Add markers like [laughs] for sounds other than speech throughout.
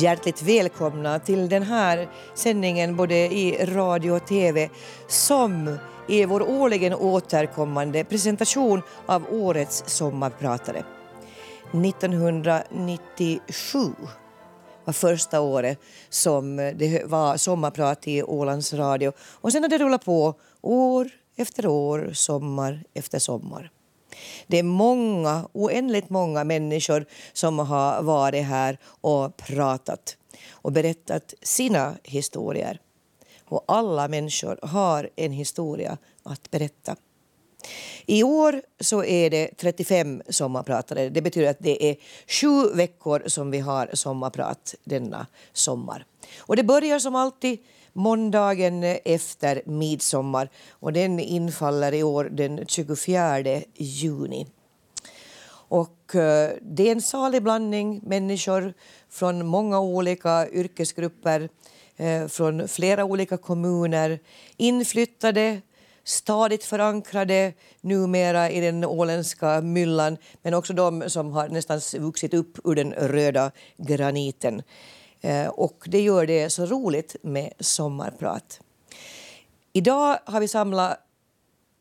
Hjärtligt välkomna till den här sändningen både i radio och tv som är vår årligen återkommande presentation av årets sommarpratare. 1997 var första året som det var sommarprat i Ålands Radio och sen har det rullat på år efter år, sommar efter sommar. Det är många, oändligt många människor som har varit här och pratat och berättat sina historier. Och alla människor har en historia att berätta. I år så är det 35 sommarpratare. Det betyder att det är sju veckor som vi har sommarprat denna sommar. Och det börjar som alltid måndagen efter midsommar och den infaller i år den 24 juni. Och eh, det är en salig blandning människor från många olika yrkesgrupper, eh, från flera olika kommuner, inflyttade, stadigt förankrade numera i den åländska myllan men också de som har nästan vuxit upp ur den röda graniten. Eh, och det gör det så roligt med sommarprat. Idag har vi samlat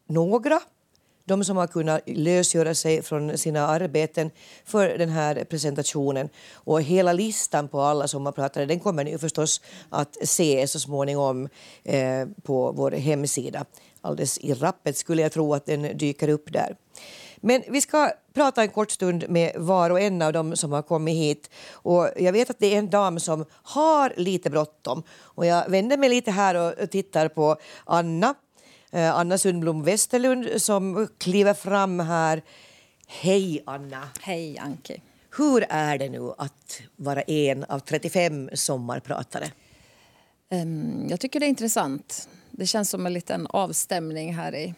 några de som har kunnat lösgöra sig från sina arbeten för den här presentationen. Och hela listan på alla sommarpratare den kommer ni förstås att se så småningom eh, på vår hemsida. Alldeles i rappet skulle jag tro att den dyker upp där. Men vi ska prata en kort stund med var och en av dem som har kommit hit. Och jag vet att det är en dam som har lite bråttom. Och jag vänder mig lite här och tittar på Anna. Eh, Anna Sundblom Westerlund som kliver fram här. Hej Anna! Hej Anki! Hur är det nu att vara en av 35 sommarpratare? Um, jag tycker det är intressant. Det känns som en liten avstämning här i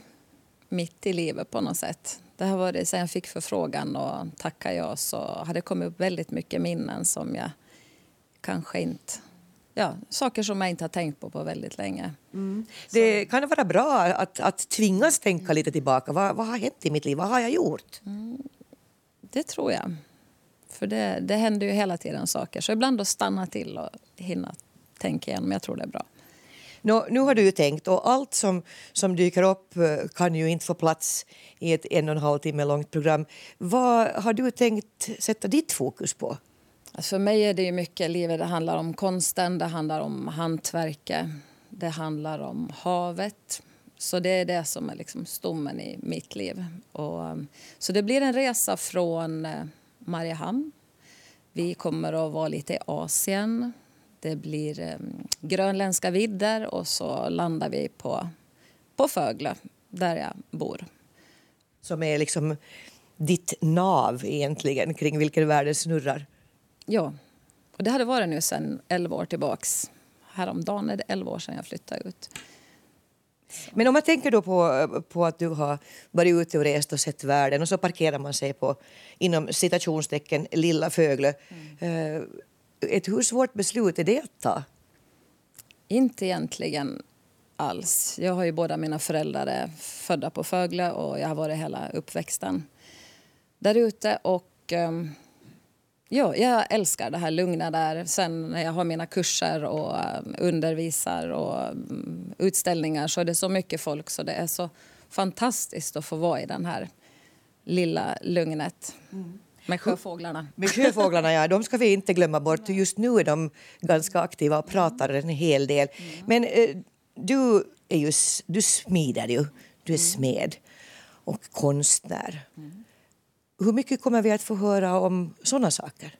mitt i livet på något sätt. Det har varit sen jag fick förfrågan och tackade ja så har det kommit upp väldigt mycket minnen som jag kanske inte ja, saker som jag inte har tänkt på på väldigt länge. Mm. Det kan vara bra att, att tvingas tänka lite tillbaka. Vad, vad har hänt i mitt liv? Vad har jag gjort? Mm. Det tror jag. För det, det händer ju hela tiden saker. Så ibland att stanna till och hinna tänka igen. Men jag tror det är bra. Nå, nu har du ju tänkt och allt som, som dyker upp eh, kan ju inte få plats i ett en och en halv timme långt program. Vad har du tänkt sätta ditt fokus på? Alltså för mig är det ju mycket livet. Det handlar om konsten, det handlar om hantverket, det handlar om havet. Så det är det som är liksom stommen i mitt liv. Och, eh, så det blir en resa från eh, Mariehamn. Vi kommer att vara lite i Asien. Det blir um, grönländska vidder och så landar vi på, på Fögle, där jag bor. Som är liksom ditt nav egentligen, kring vilken världen snurrar? Ja, och det hade varit nu sedan 11 år tillbaks. Häromdagen är det 11 år sedan jag flyttade ut. Men om man tänker då på, på att du har varit ute och rest och sett världen och så parkerar man sig på inom citationstecken lilla Fögle. Mm. Ett hur svårt beslut är det att ta? Inte egentligen alls. Jag har ju båda mina föräldrar födda på Fögle och jag har varit hela uppväxten där ute. Och, um, Ja, jag älskar det här lugna där. Sen när jag har mina kurser och um, undervisar och um, utställningar så är det så mycket folk så det är så fantastiskt att få vara i den här lilla lugnet. Mm. Med sjöfåglarna. Med sjöfåglarna, ja. De ska vi inte glömma bort. Just nu är de ganska aktiva och pratar en hel del. Mm. Men eh, du, är ju, du smider ju. Du är mm. smed och konstnär. Mm. Hur mycket kommer vi att få höra om sådana saker?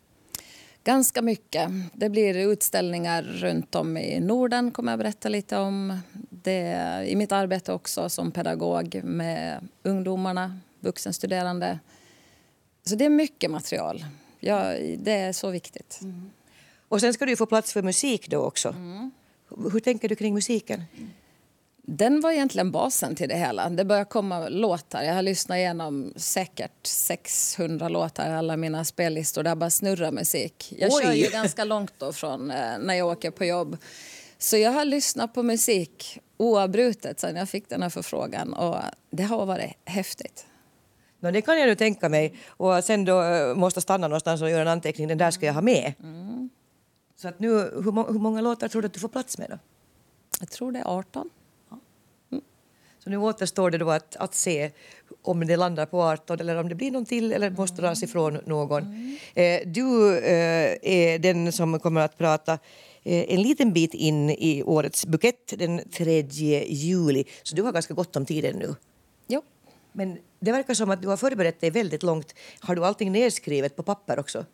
Ganska mycket. Det blir utställningar runt om i Norden kommer jag berätta lite om. Det, I mitt arbete också som pedagog med ungdomarna, vuxenstuderande. Så det är mycket material. Ja, det är så viktigt. Mm. Och sen ska du få plats för musik då också. Mm. Hur tänker du kring musiken? Den var egentligen basen till det hela. Det började komma låtar. Jag har lyssnat igenom säkert 600 låtar i alla mina spellistor där bara snurrar musik. Jag Oj. kör ju ganska långt då från eh, när jag åker på jobb. Så jag har lyssnat på musik oavbrutet sedan jag fick den här förfrågan och det har varit häftigt. No, det kan jag nu tänka mig. Och sen då eh, måste stanna någonstans och göra en anteckning. Den där ska jag ha med. Mm. Så att nu, hur, må, hur många låtar tror du att du får plats med? Då? Jag tror det är 18. Så nu återstår det då att, att se om det landar på 18 eller om det blir någon till eller måste dras ifrån någon. Mm. Eh, du eh, är den som kommer att prata eh, en liten bit in i årets bukett den 3 juli, så du har ganska gott om tid nu. Jo. Men det verkar som att du har förberett dig väldigt långt. Har du allting nedskrivet på papper också?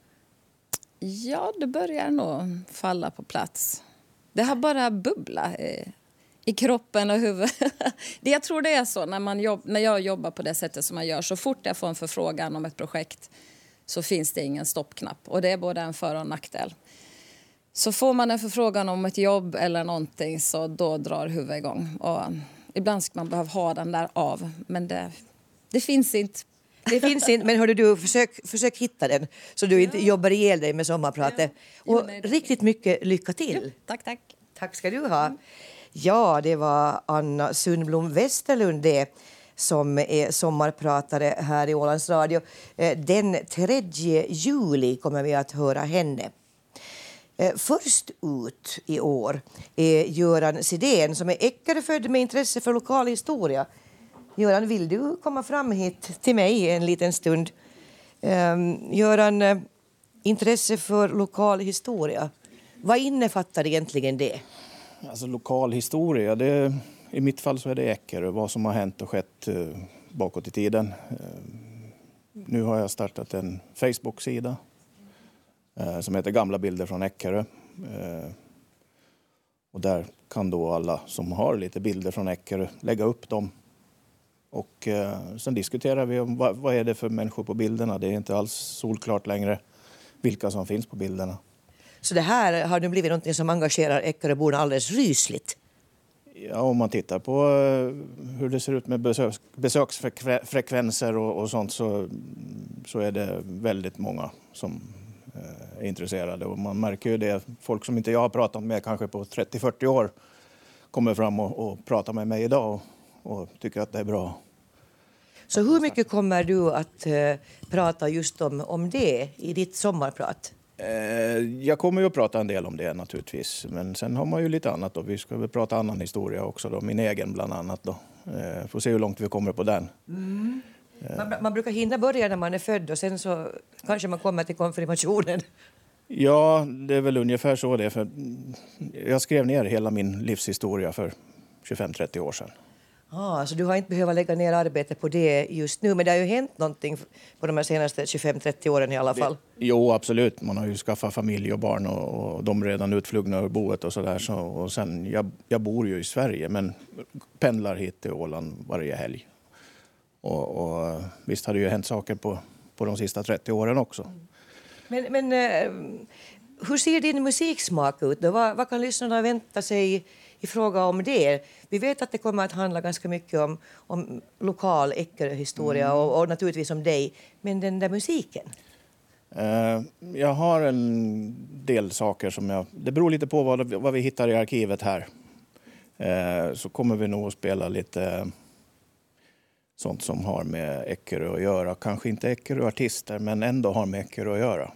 Ja, det börjar nog falla på plats. Det har bara bubbla i eh, i kroppen och huvudet. [laughs] det, jag tror det är så när, man jobb, när jag jobbar på det sättet som jag gör. Så fort jag får en förfrågan om ett projekt så finns det ingen stoppknapp. Och det är både en för och en nackdel. Så får man en förfrågan om ett jobb eller någonting så då drar huvudet igång. Och ibland ska man behöva ha den där av, men det, det finns inte. Det finns inte, men hörde du, försök, försök hitta den så du inte jobbar ihjäl dig med sommarpratet. Ja. Och riktigt mycket lycka till. Ja, tack, tack. Tack ska du ha. Ja, det var Anna Sundblom Westerlund det som är sommarpratare här i Ålands Radio. Eh, den 3 juli kommer vi att höra henne. Eh, först ut i år är Göran Sidén som är Eckeröfödd med intresse för lokal historia. Göran, vill du komma fram hit till mig en liten stund? Um, Göran, eh, intresse för lokal historia, vad innefattar egentligen det? Alltså lokal historia, det, i mitt fall så är det Eckerö, vad som har hänt och skett eh, bakåt i tiden. Ehm, nu har jag startat en Facebook-sida eh, som heter Gamla bilder från Eckerö. Ehm, och där kan då alla som har lite bilder från Eckerö lägga upp dem. Och eh, sen diskuterar vi om vad, vad är det för människor på bilderna. Det är inte alls solklart längre vilka som finns på bilderna. Så det här har nu blivit något som engagerar Eckeröborna alldeles rysligt. Ja, om man tittar på eh, hur det ser ut med besök, besöksfrekvenser och, och, sånt så, så är det väldigt många som eh, är intresserade. Och man märker ju det, folk som inte jag har pratat med kanske på 30-40 år kommer fram och, och pratar med mig idag och, tycker att det är bra. Så hur mycket kommer du att eh, prata just om, om det i ditt sommarprat? Eh, jag kommer ju att prata en del om det naturligtvis. Men sen har man ju lite annat då. Vi ska väl prata annan historia också då. Min egen bland annat då. Eh, får se hur långt vi kommer på den. Mm. Man, man, brukar hinna börja när man är född och sen så kanske man kommer till konfirmationen. Ja, det är väl ungefär så det är. För jag skrev ner hela min livshistoria för 25-30 år sedan. Ah, så du har inte behövt lägga ner arbete på det just nu, men det har ju hänt någonting på de senaste 25-30 åren i alla fall. Det, jo, absolut. Man har ju skaffat familj och barn och, och de är redan utflugna ur boet och sådär. Så, och sen, jag, jag bor ju i Sverige men pendlar hit till Åland varje helg. Och, och visst har det ju hänt saker på, på de sista 30 åren också. Men, men eh, hur ser din musiksmak ut? Då? Vad, vad kan lyssnarna vänta sig i fråga om det. Vi vet att det kommer att handla ganska mycket om, om lokal Eckerö-historia mm. och, och, naturligtvis om dig. Men den där musiken? Uh, jag har en del saker som jag... Det beror lite på vad, vad vi hittar i arkivet här. Uh, så kommer vi nog att spela lite sånt som har med Eckerö att göra. Kanske inte Eckerö-artister, men ändå har med Eckerö att göra.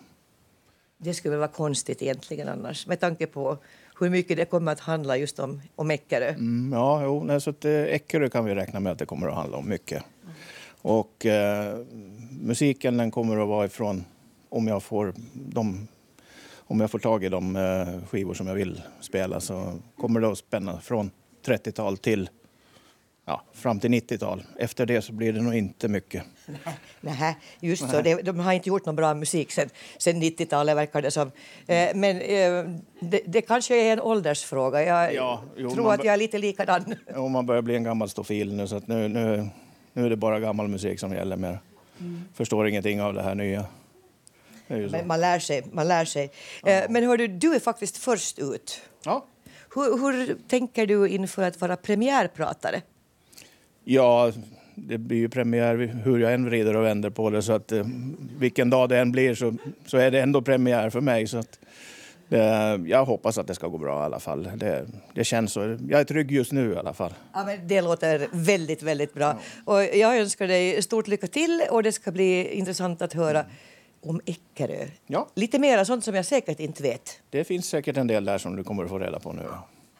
Det skulle väl vara konstigt egentligen annars, med tanke på hur mycket det kommer att handla just om, om Eckerö. Mm, ja, jo, nej, så att, eh, Eckerö kan vi räkna med att det kommer att handla om mycket. Och eh, musiken den kommer att vara ifrån, om jag får, de, om jag får tag i de eh, skivor som jag vill spela så kommer det att spänna från 30-tal till ja, fram till 90-tal. Efter det så blir det nog inte mycket. [laughs] Nej, just så. De, de har inte gjort någon bra musik sen, sen 90-talet verkar det som. Eh, men eh, det, det, kanske är en åldersfråga. Jag ja, jo, tror att jag är lite likadan. Jo, man börjar bli en gammal stofil nu så att nu, nu, nu är det bara gammal musik som gäller mer. Mm. Förstår ingenting av det här nya. Men man lär sig. Man lär sig. Ja. Eh, men hör du, du är faktiskt först ut. Ja. Hur, hur tänker du inför att vara premiärpratare? Ja, det blir ju premiär hur jag än vrider och vänder på det. Så att eh, vilken dag det än blir så, så är det ändå premiär för mig. Så att, det, jag hoppas att det ska gå bra i alla fall. Det, det känns så. Jag är trygg just nu i alla fall. Ja, men det låter väldigt, väldigt bra. Ja. Och jag önskar dig stort lycka till och det ska bli intressant att höra om Eckerö. Ja. Lite mer sånt som jag säkert inte vet. Det finns säkert en del där som du kommer att få reda på nu.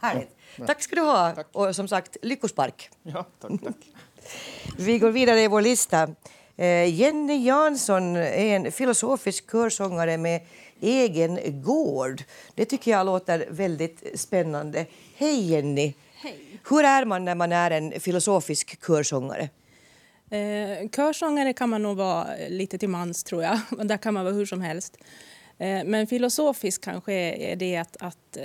Härligt. Tack ska du ha. Och som sagt, lyckospark. Ja, tack, tack. [laughs] Vi går vidare i vår lista. Eh, Jenny Jansson är en filosofisk körsångare med egen gård. Det tycker jag låter väldigt spännande. Hej Jenny! Hej. Hur är man när man är en filosofisk körsångare? Eh, körsångare kan man nog vara lite till mans, tror jag. [laughs] Där kan man vara hur som helst. Eh, men filosofisk kanske är det att, att eh,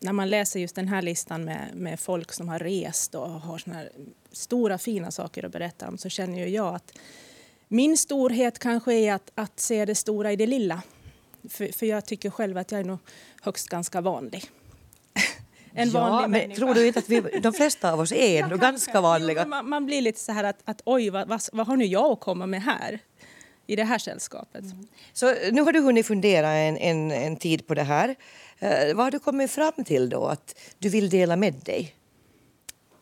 när man läser just den här listan med, med folk som har rest och har såna här stora fina saker att berätta om så känner ju jag att min storhet kanske är att, att se det stora i det lilla. För, för jag tycker själv att jag är nog högst ganska vanlig. [laughs] en ja, vanlig men människa. tror du inte att vi, de flesta av oss är [laughs] ändå ganska vanliga? Jo, man, man blir lite så här att, att oj, vad, vad, vad har nu jag att komma med här? I det här sällskapet. Så nu har du hunnit fundera en, en, en tid på det här. Eh, vad har du kommit fram till då att du vill dela med dig?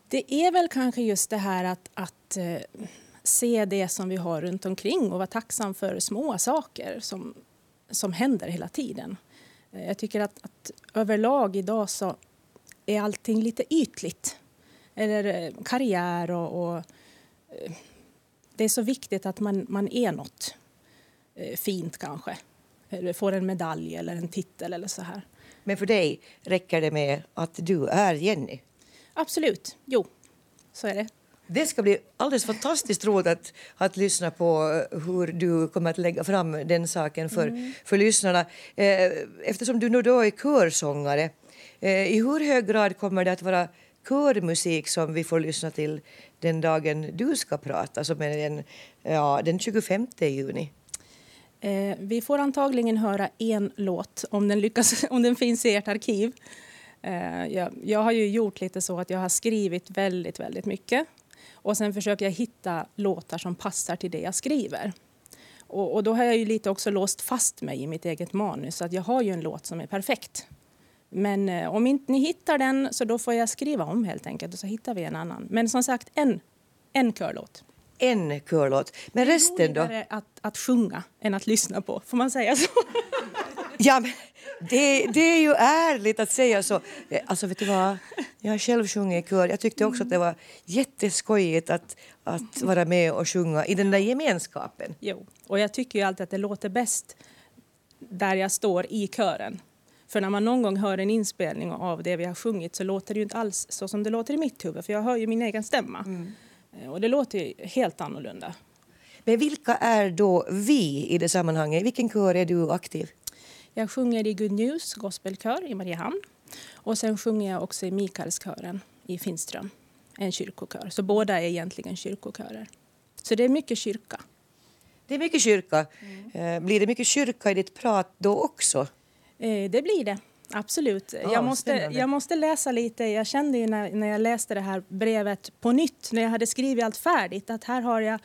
Det är väl kanske just det här att, att eh, se det som vi har runt omkring och vara tacksam för små saker som, som händer hela tiden. Eh, jag tycker att, att överlag idag så är allting lite ytligt. Eller eh, karriär och, och eh, det är så viktigt att man, man är något eh, fint kanske. Eller får en medalj eller en titel eller så här. Men för dig räcker det med att du är Jenny. Absolut, jo, så är det. Det ska bli alldeles fantastiskt roligt att, att lyssna på eh, hur du kommer att lägga fram den saken för, för lyssnarna. Eh, Eftersom du nu då är körsångare, eh, i hur hög grad kommer det att vara körmusik som vi får lyssna till den dagen du ska prata, som är den, ja, den 25 juni? Eh, vi får antagligen höra en låt om den, lyckas, [laughs] om den finns i ert arkiv. Eh, jag, jag har ju gjort lite så att jag har skrivit väldigt, väldigt mycket. Och sen försöker jag hitta låtar som passar till det jag skriver. Och, och då har jag ju lite också låst fast mig i mitt eget manus. Så att jag har ju en låt som är perfekt. Men eh, om inte ni hittar den så då får jag skriva om helt enkelt och så hittar vi en annan. Men som sagt, en, en körlåt. En körlåt. Men resten då? Roligare att, att sjunga än att lyssna på, får man säga så? [laughs] Ja, men det, det är ju ärligt att säga så. Eh, Alltså, vet du vad? Jag har själv sjungit i kör. Jag tyckte också att det var jätteskojigt att, att vara med och sjunga i den där gemenskapen. Jo, och jag tycker ju alltid att det låter bäst där jag står i kören. För när man någon gång hör en inspelning av det vi har sjungit så låter det ju inte alls så som det låter i mitt huvud, för jag hör ju min egen stämma. Eh, Och det låter helt annorlunda. Men vilka är då vi i det sammanhanget? Vilken kör är du aktiv? Jag sjunger i Good News gospelkör i Mariehamn. Och sen sjunger jag också i Mikaelskören i Finström, en kyrkokör. Så båda är egentligen kyrkokörer. Så det är mycket kyrka. Det är mycket kyrka. Eh, Blir det mycket kyrka i ditt prat då också? Eh, det blir det. Absolut. Ja, jag, måste, spännande. jag måste läsa lite. Jag kände ju när, när jag läste det här brevet på nytt, när jag hade skrivit allt färdigt, att här har jag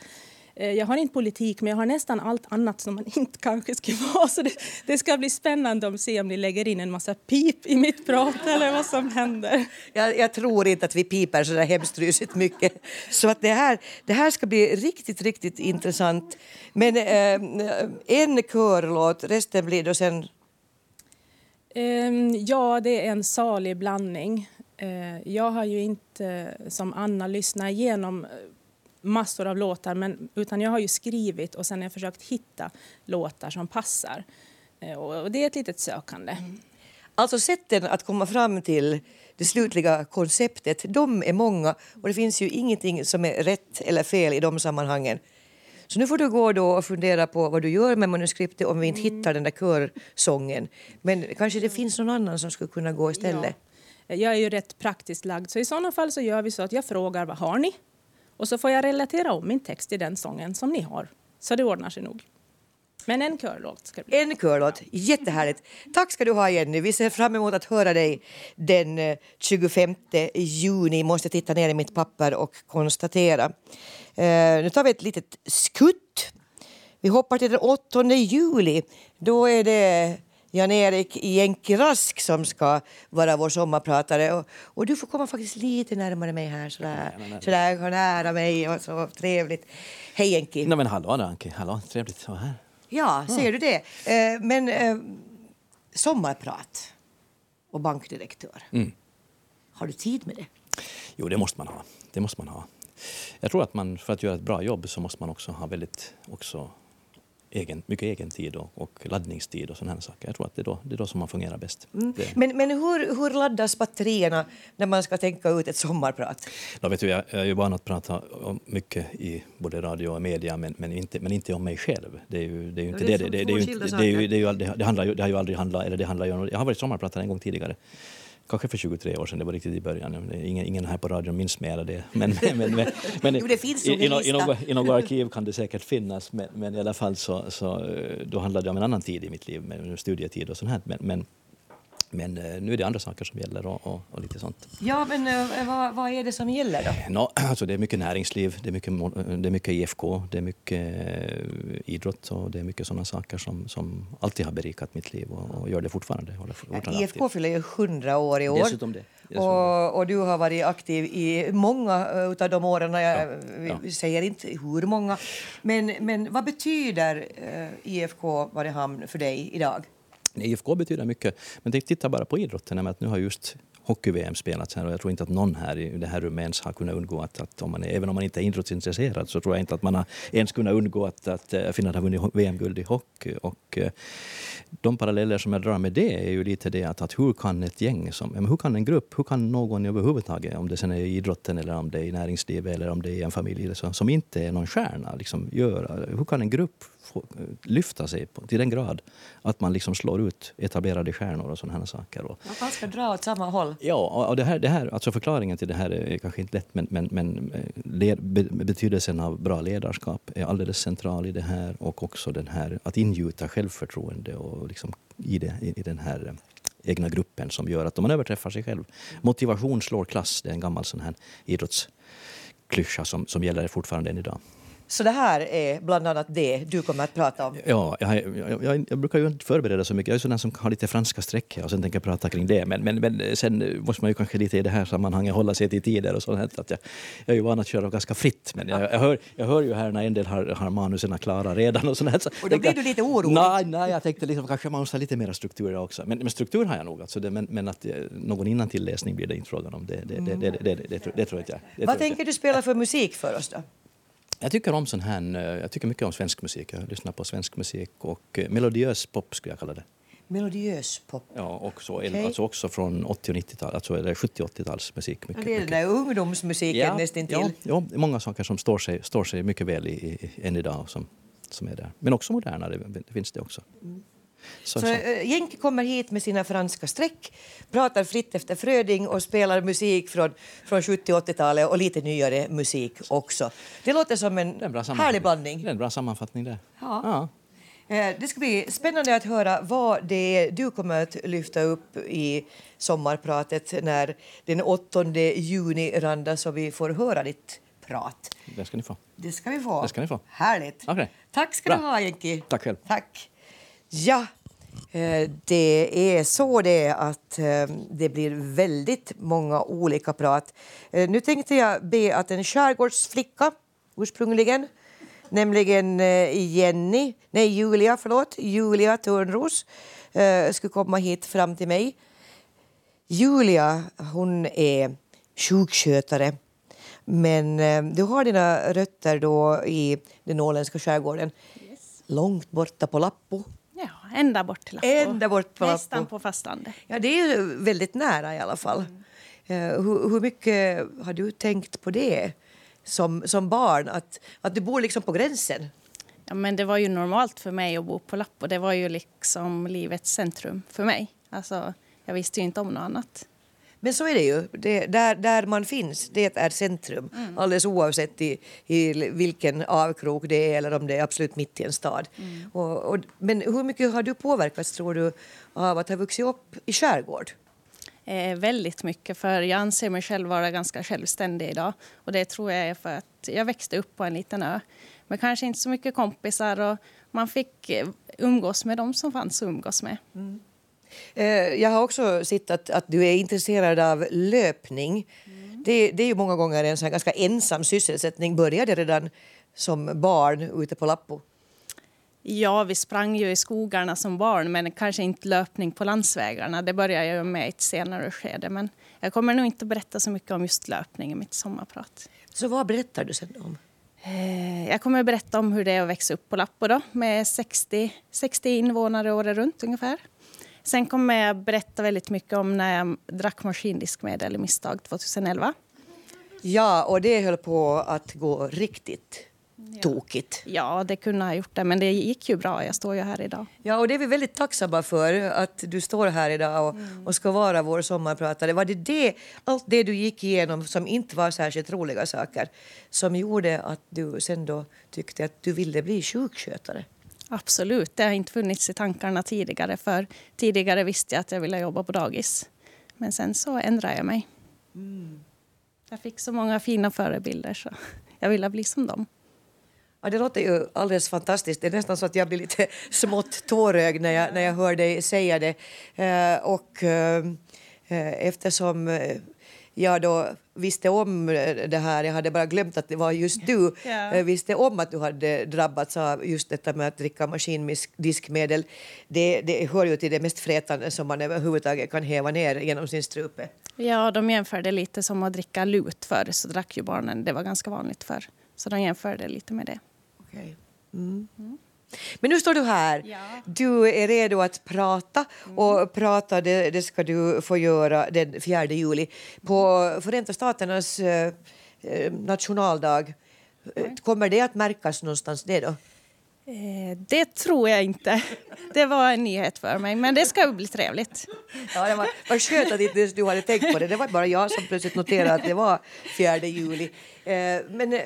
eh, jag har inte politik, men jag har nästan allt annat som man [laughs] inte kanske ska vara. Så det, det ska bli spännande att se om ni lägger in en massa pip i mitt prat eller vad som händer. Jag, jag tror inte att vi piper så där hemskt rysigt mycket. Så att det, här, det här ska bli riktigt, riktigt intressant. Men eh, en körlåt, resten blir då sen... Ehm, ja, det är en salig blandning. Ehm, jag har ju inte som Anna lyssnat igenom eh, massor av låtar, men, utan jag har ju skrivit och sen har jag försökt hitta låtar som passar. Ehm, och, det är ett litet sökande. Mm. Alltså sätten att komma fram till det slutliga konceptet, de är många och det finns ju ingenting som är rätt eller fel i de sammanhangen. Så nu får du gå då och fundera på vad du gör med manuskriptet om vi inte hittar den där körsången. Men kanske det finns någon annan som skulle kunna gå istället. Jag är ju rätt praktiskt lagd, så i sådana fall så gör vi så att jag frågar vad har ni? Och så får jag relatera om min text till den sången som ni har. Så det ordnar sig nog. Men en körlåt ska det bli. En körlåt, jättehärligt. Tack ska du ha Jenny. Vi ser fram emot att höra dig den eh, 25 juni. Måste titta ner i mitt papper och konstatera. Eh, nu tar vi ett litet skutt. Vi hoppar till den 8 juli. Då är det Jan-Erik Jänki Rask som ska vara vår sommarpratare. Och, och du får komma faktiskt lite närmare mig här. Sådär, sådär nära mig och så trevligt. Hej Jänki. Nej men hallå Anki, hallå, trevligt att vara här. Ja, ser du det? Eh, men eh, sommarprat och bankdirektör. Mm. Har du tid med det? Jo, det måste man ha. Det måste man ha. Jag tror att man, för att göra ett bra jobb så måste man också ha väldigt också egen, mycket egen tid och, och laddningstid och sådana saker. Jag tror att det är då, det är då som man fungerar bäst. Det, Men, men hur, hur laddas batterierna när man ska tänka ut ett sommarprat? då vet du, jag, jag är ju van att prata om mycket i både radio och media men, men, inte, men inte om mig själv. Det är ju, det är ju inte det. det handlar ju, det har ju aldrig handlat, eller det handlar ju om, jag har varit sommarpratare en gång tidigare. Kanske för 23 år sedan, det var riktigt i början. Ingen, ingen här på radion minns mer av det. Men, men, men, men, Jo, det finns i, i, i, något, I något arkiv kan det säkert finnas, men, men i alla fall så, så eh, då handlade det om en annan tid i mitt liv, med studietid och sånt här. Men, men, men eh, nu är det andra saker som gäller och, och, och lite sånt. Ja, men eh, vad, vad är det som gäller då? Nå, [clears throat] alltså det är mycket näringsliv, det är mycket, det är mycket IFK, det är mycket eh, idrott och det är mycket sådana saker som, som alltid har berikat mitt liv och, och gör det fortfarande. Fortfarande IFK fyller ju 100 år i år. Dessutom det. Och, och du har varit aktiv i många eh, utav de åren. Jag Ja, vi säger inte hur många. Men, men vad betyder eh, IFK Mariehamn för dig idag? IFK betyder mycket, men titta bara på idrotten. Att nu har just hockey-VM spelats här och jag tror inte att någon här i det här rummet ens har kunnat undgå att, att om man är, även om man inte är idrottsintresserad så tror jag inte att man har ens kunnat undgå att, att eh, Finland har vunnit VM-guld i hockey. Och, eh, de paralleller som jag drar med det är ju lite det att, att hur kan ett gäng, som, hur kan en grupp, hur kan någon överhuvudtaget, om det sen är i idrotten eller om det är i näringslivet eller om det är i en familj eller så, som inte är någon stjärna, liksom göra, hur kan en grupp lyfta sig till den grad att man liksom slår ut etablerade stjärnor och sådana här saker. Man ska dra åt samma håll. Ja, och det här, det här, alltså förklaringen till det här är kanske inte lätt men, men, men eh, le, be, betydelsen av bra ledarskap är alldeles central i det här och också den här att ingjuta självförtroende och liksom i, det, i, i den här eh, egna gruppen som gör att man överträffar sig själv. Motivation slår klass, det är en gammal sån här idrottsklyscha som, som gäller fortfarande än idag. Så det här är bland annat det du kommer att prata om. Ja, jag, jag, jag, jag brukar ju inte förbereda så mycket. Jag är sån som har lite franska streck och sen tänker jag prata kring det. Men, men, men sen måste man ju kanske lite i det här sammanhanget hålla sig till tider och sånt. Att jag, jag är ju van att köra ganska fritt. Men jag, jag, hör, jag hör ju här när en del har, har manusen klara redan och sånt här. Så Och då blir du lite orolig. Nej, nej, jag tänkte liksom, kanske man måste ha lite mer struktur också. Men, men struktur har jag nog. Alltså det, men, men att eh, någon innantilläsning blir det inte frågan om. Det, det, det, det, det, det, det, tror- det tror inte jag. Vad tänker du spela för musik för oss då? Jag tycker om sån här, eh, jag tycker mycket om svensk musik. Jag lyssnar på svensk musik och eh, melodiös pop skulle jag kalla det. Melodiös pop. Ja, och så, Okej. alltså också från 80 och 90-tal, alltså eller 70-80-tals musik. Ja, Mycket, det är den mycket. där ungdomsmusiken ja, nästintill. ja, ja, många saker som står sig, står sig mycket väl i, i, än idag och som, som är där. Men också moderna, det, det finns det också. Så, Så så. äh, Jenke kommer hit med sina franska streck, pratar fritt efter Fröding och spelar musik från, från 70 och 80-talet och lite nyare musik också. Det låter som en en härlig blandning. Det är en bra sammanfattning det. Ja. Ja. Eh, Det ska bli spännande att höra vad det är du kommer att lyfta upp i sommarpratet när den 8 juni randas och vi får höra ditt prat. Det ska ni få. Det ska vi få. Det ska ni få. Härligt. Okej. Tack ska Bra. du ha, Jenki. Tack själv. Tack. Ja, eh, det är så det är att eh, det blir väldigt många olika prat. Eh, Nu tänkte jag be att en skärgårdsflicka ursprungligen nämligen Jenny, nej Julia, förlåt, Julia Törnros skulle komma hit fram till mig. Julia, hon är sjukskötare. Men du har dina rötter då i den åländska skärgården. Långt borta på Lappo. Ja, ända bort till Lappo. Ända bort på Nästan Lappo. på fastlandet. Ja, det är ju väldigt nära i alla fall. Eh, hur, hur mycket har du tänkt på det som, som barn? Att, att du bor liksom på gränsen? Ja, men det var ju normalt för mig att bo på Lappo. Det var ju liksom livets centrum för mig. Alltså, jag visste ju inte om något annat. Men så är det ju. Det, där, där man finns, det är centrum. Alldeles oavsett i, i vilken avkrok det är eller om det är absolut mitt i en stad. Och, och, men hur mycket har du påverkats, tror du, av att ha vuxit upp i skärgård? Eh, väldigt mycket, för jag anser mig själv vara ganska självständig idag. Och det tror jag är för att jag växte upp på en liten ö. Men kanske inte så mycket kompisar och man fick eh, umgås med dem som fanns att umgås med. Eh, jag har också sett att, att du är intresserad av löpning. Det, det är ju många gånger en sån ganska ensam sysselsättning. Började redan som barn ute på Lappo? Ja, vi sprang ju i skogarna som barn men kanske inte löpning på landsvägarna. Det började jag med i ett senare skede. Men jag kommer nog inte berätta så mycket om just löpning i mitt sommarprat. Så vad berättar du sen om? Eh, jag kommer berätta om hur det är att växa upp på Lappo då, med 60, 60 invånare året runt ungefär. Sen kommer jag berätta väldigt mycket om när jag drack maskindiskmedel i misstag 2011. Ja, och det höll på att gå riktigt tokigt. Ja, det kunde ha gjort det, men det gick ju bra. Jag står ju här idag. Ja, och det är vi väldigt tacksamma för att du står här idag och, Mm. och ska vara vår sommarpratare. Var det, det allt det du gick igenom som inte var särskilt roliga saker som gjorde att du sen då tyckte att du ville bli sjukskötare? Absolut, det har inte funnits i tankarna tidigare. För Tidigare visste jag att jag ville jobba på dagis. Men sen så ändrade jag mig. Jag fick så många fina förebilder så jag ville bli som dem. Ja, det låter ju alldeles fantastiskt. Det är nästan så att jag blir lite [laughs] smått tårögd när jag, när jag hör dig säga det. Eh, och eh, eh, eftersom jag då visste om eh, det här, jag hade bara glömt att det var just du, eh, visste om att du hade drabbats av just detta med att dricka maskindiskmedel. Det, det hör ju till det mest frätande som man överhuvudtaget kan häva ner genom sin strupe. Ja, de jämförde lite som att dricka lut förr, så drack ju barnen. Det var ganska vanligt förr. Så de jämförde lite med det. Okej. Mm. Men nu står du här. Ja. Du är redo att prata och prata det, det ska du få göra den 4 juli på Förenta Staternas eh, eh, nationaldag. Eh, Kommer det att märkas någonstans det då? Eh, det tror jag inte. Det var en nyhet för mig, men det ska bli trevligt. Ja, det var, var skönt att inte du hade tänkt på det. Det var bara jag som plötsligt noterade att det var 4 juli. Eh, men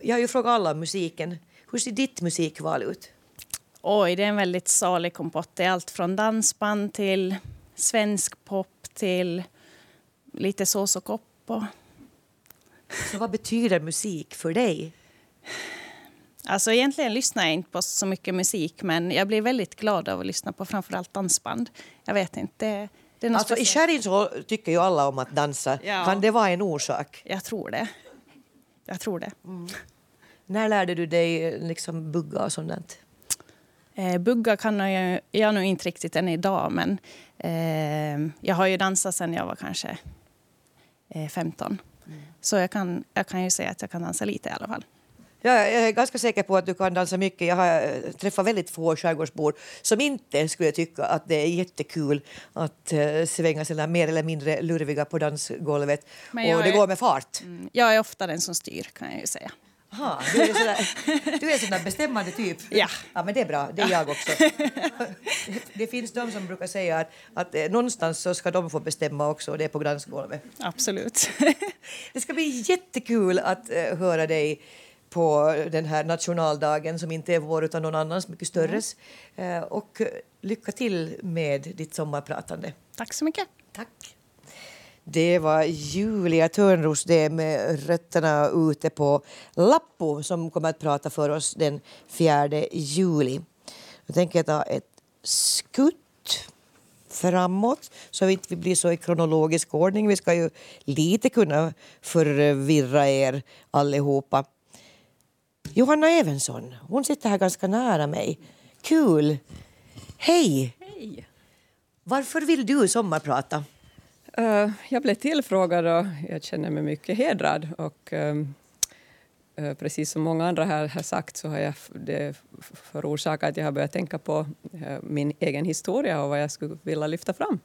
jag har ju frågat alla om musiken. Hur ser ditt musikval ut? Oj, det är en väldigt salig kompott. Det är allt från dansband till svensk pop till lite sås och kopp. Och... Så vad betyder musik för dig? Alltså egentligen lyssnar jag inte på så mycket musik men jag blir väldigt glad av att lyssna på framförallt dansband. Jag vet inte, det, är Alltså, I. Skärin så tycker ju alla om att dansa. Ja. Kan det vara en orsak? Jag tror det. Jag tror det. När lärde du dig liksom bugga och sånt? Eh, bugga kan jag, jag nog inte riktigt än idag men eh, jag har ju dansat sedan jag var kanske eh, 15. Så jag kan, jag kan ju säga att jag kan dansa lite i alla fall. Ja, jag är ganska säker på att du kan dansa mycket. Jag har eh, träffat väldigt få skärgårdsbor som inte skulle tycka att det är jättekul att uh, svänga sig mer eller mindre lurviga på dansgolvet. Och det är- går med fart. Mm, Jag är ofta den som styr kan jag ju säga. Aha, du är sådär, du är bestämmande typ. Ja. ja. men det är bra, det är jag också. [laughs] det finns de som brukar säga att, att eh, någonstans så ska de få bestämma också och det är på dansgolvet. Absolut. [laughs] Det ska bli jättekul att eh, höra dig på den här nationaldagen som inte är vår utan någon annans, mycket störres. Eh, och lycka till med ditt sommarpratande. Tack så mycket. Tack. Det var Julia Törnros det med rötterna ute på Lappo som kommer att prata för oss den 4 juli. Jag tänker ta ett skutt framåt så vi inte blir så i kronologisk ordning. Vi ska ju lite kunna förvirra er allihopa. Johanna Evensson, hon sitter här ganska nära mig. Kul! Hej! Hej. Varför vill du sommarprata? Eh, jag blev tillfrågad och jag känner mig mycket hedrad. Och, ehm, eh, precis som många andra här har sagt så har jag det förorsakat att jag har börjat tänka på eh, min egen historia och vad jag skulle vilja lyfta fram.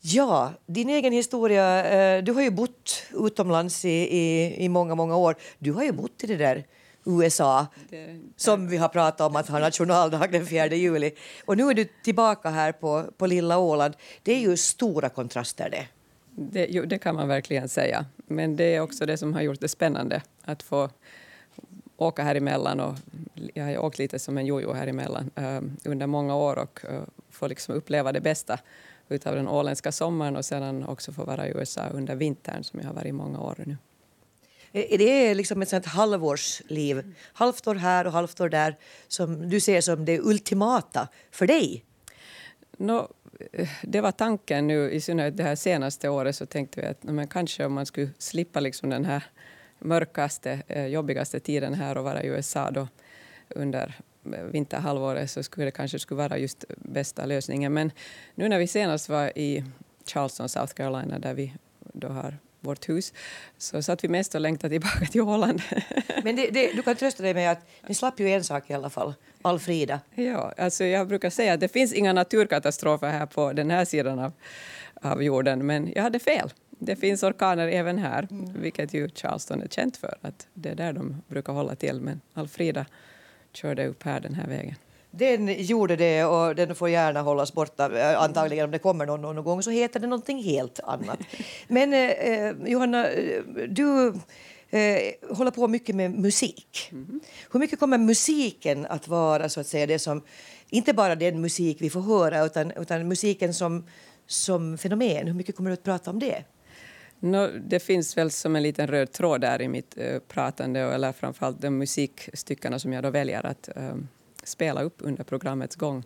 Ja, din egen historia. Du har ju bott utomlands i, i, i många, många år. Du har ju bott i det där USA Det, som vi har pratat om att ha nationaldag den 4 juli. Och nu är du tillbaka här på, på lilla Åland. Det är ju stora kontraster det. det, jo, det kan man verkligen säga. Men det är också det som har gjort det spännande att få åka här emellan. Och jag har åkt lite som en jojo här emellan eh, under många år och eh, få liksom uppleva det bästa utav den åländska sommaren och sedan också få vara i USA under vintern som jag har varit i många år nu. Eh, är det liksom ett sånt halvårsliv? Halvt år här och halvt år där som du ser som det ultimata för dig? No, eh, det var tanken nu, i synnerhet det här senaste året, så tänkte vi att men kanske om man skulle slippa liksom den här mörkaste, eh, jobbigaste tiden här och vara i USA då under vinterhalvåret så skulle det kanske skulle vara just bästa lösningen. Men nu när vi senast var i Charleston, South Carolina, där vi då har vårt hus, så satt vi mest och längtade tillbaka till Åland. [laughs] Men det, det, du kan trösta dig med att ni slapp ju en sak i alla fall, Alfrida. Ja, alltså jag brukar säga att det finns inga naturkatastrofer här på den här sidan av, av jorden, men jag hade fel. Det finns orkaner även här, mm. vilket ju Charleston är känt för. att Det är där de brukar hålla till, men Alfrida körde upp här den här vägen. Den gjorde det och den får gärna hållas borta. Eh, antagligen om det kommer någon någon gång så heter det någonting helt annat. [laughs] Men eh, eh Johanna, eh, du eh, håller på mycket med musik. Mm. Hur mycket kommer musiken att vara så att säga det som, inte bara den musik vi får höra utan, utan musiken som, som fenomen? Hur mycket kommer du att prata om det? No, det finns väl som en liten röd tråd där i mitt uh, pratande, eller framförallt de musikstyckena som jag då väljer att uh, spela upp under programmets gång.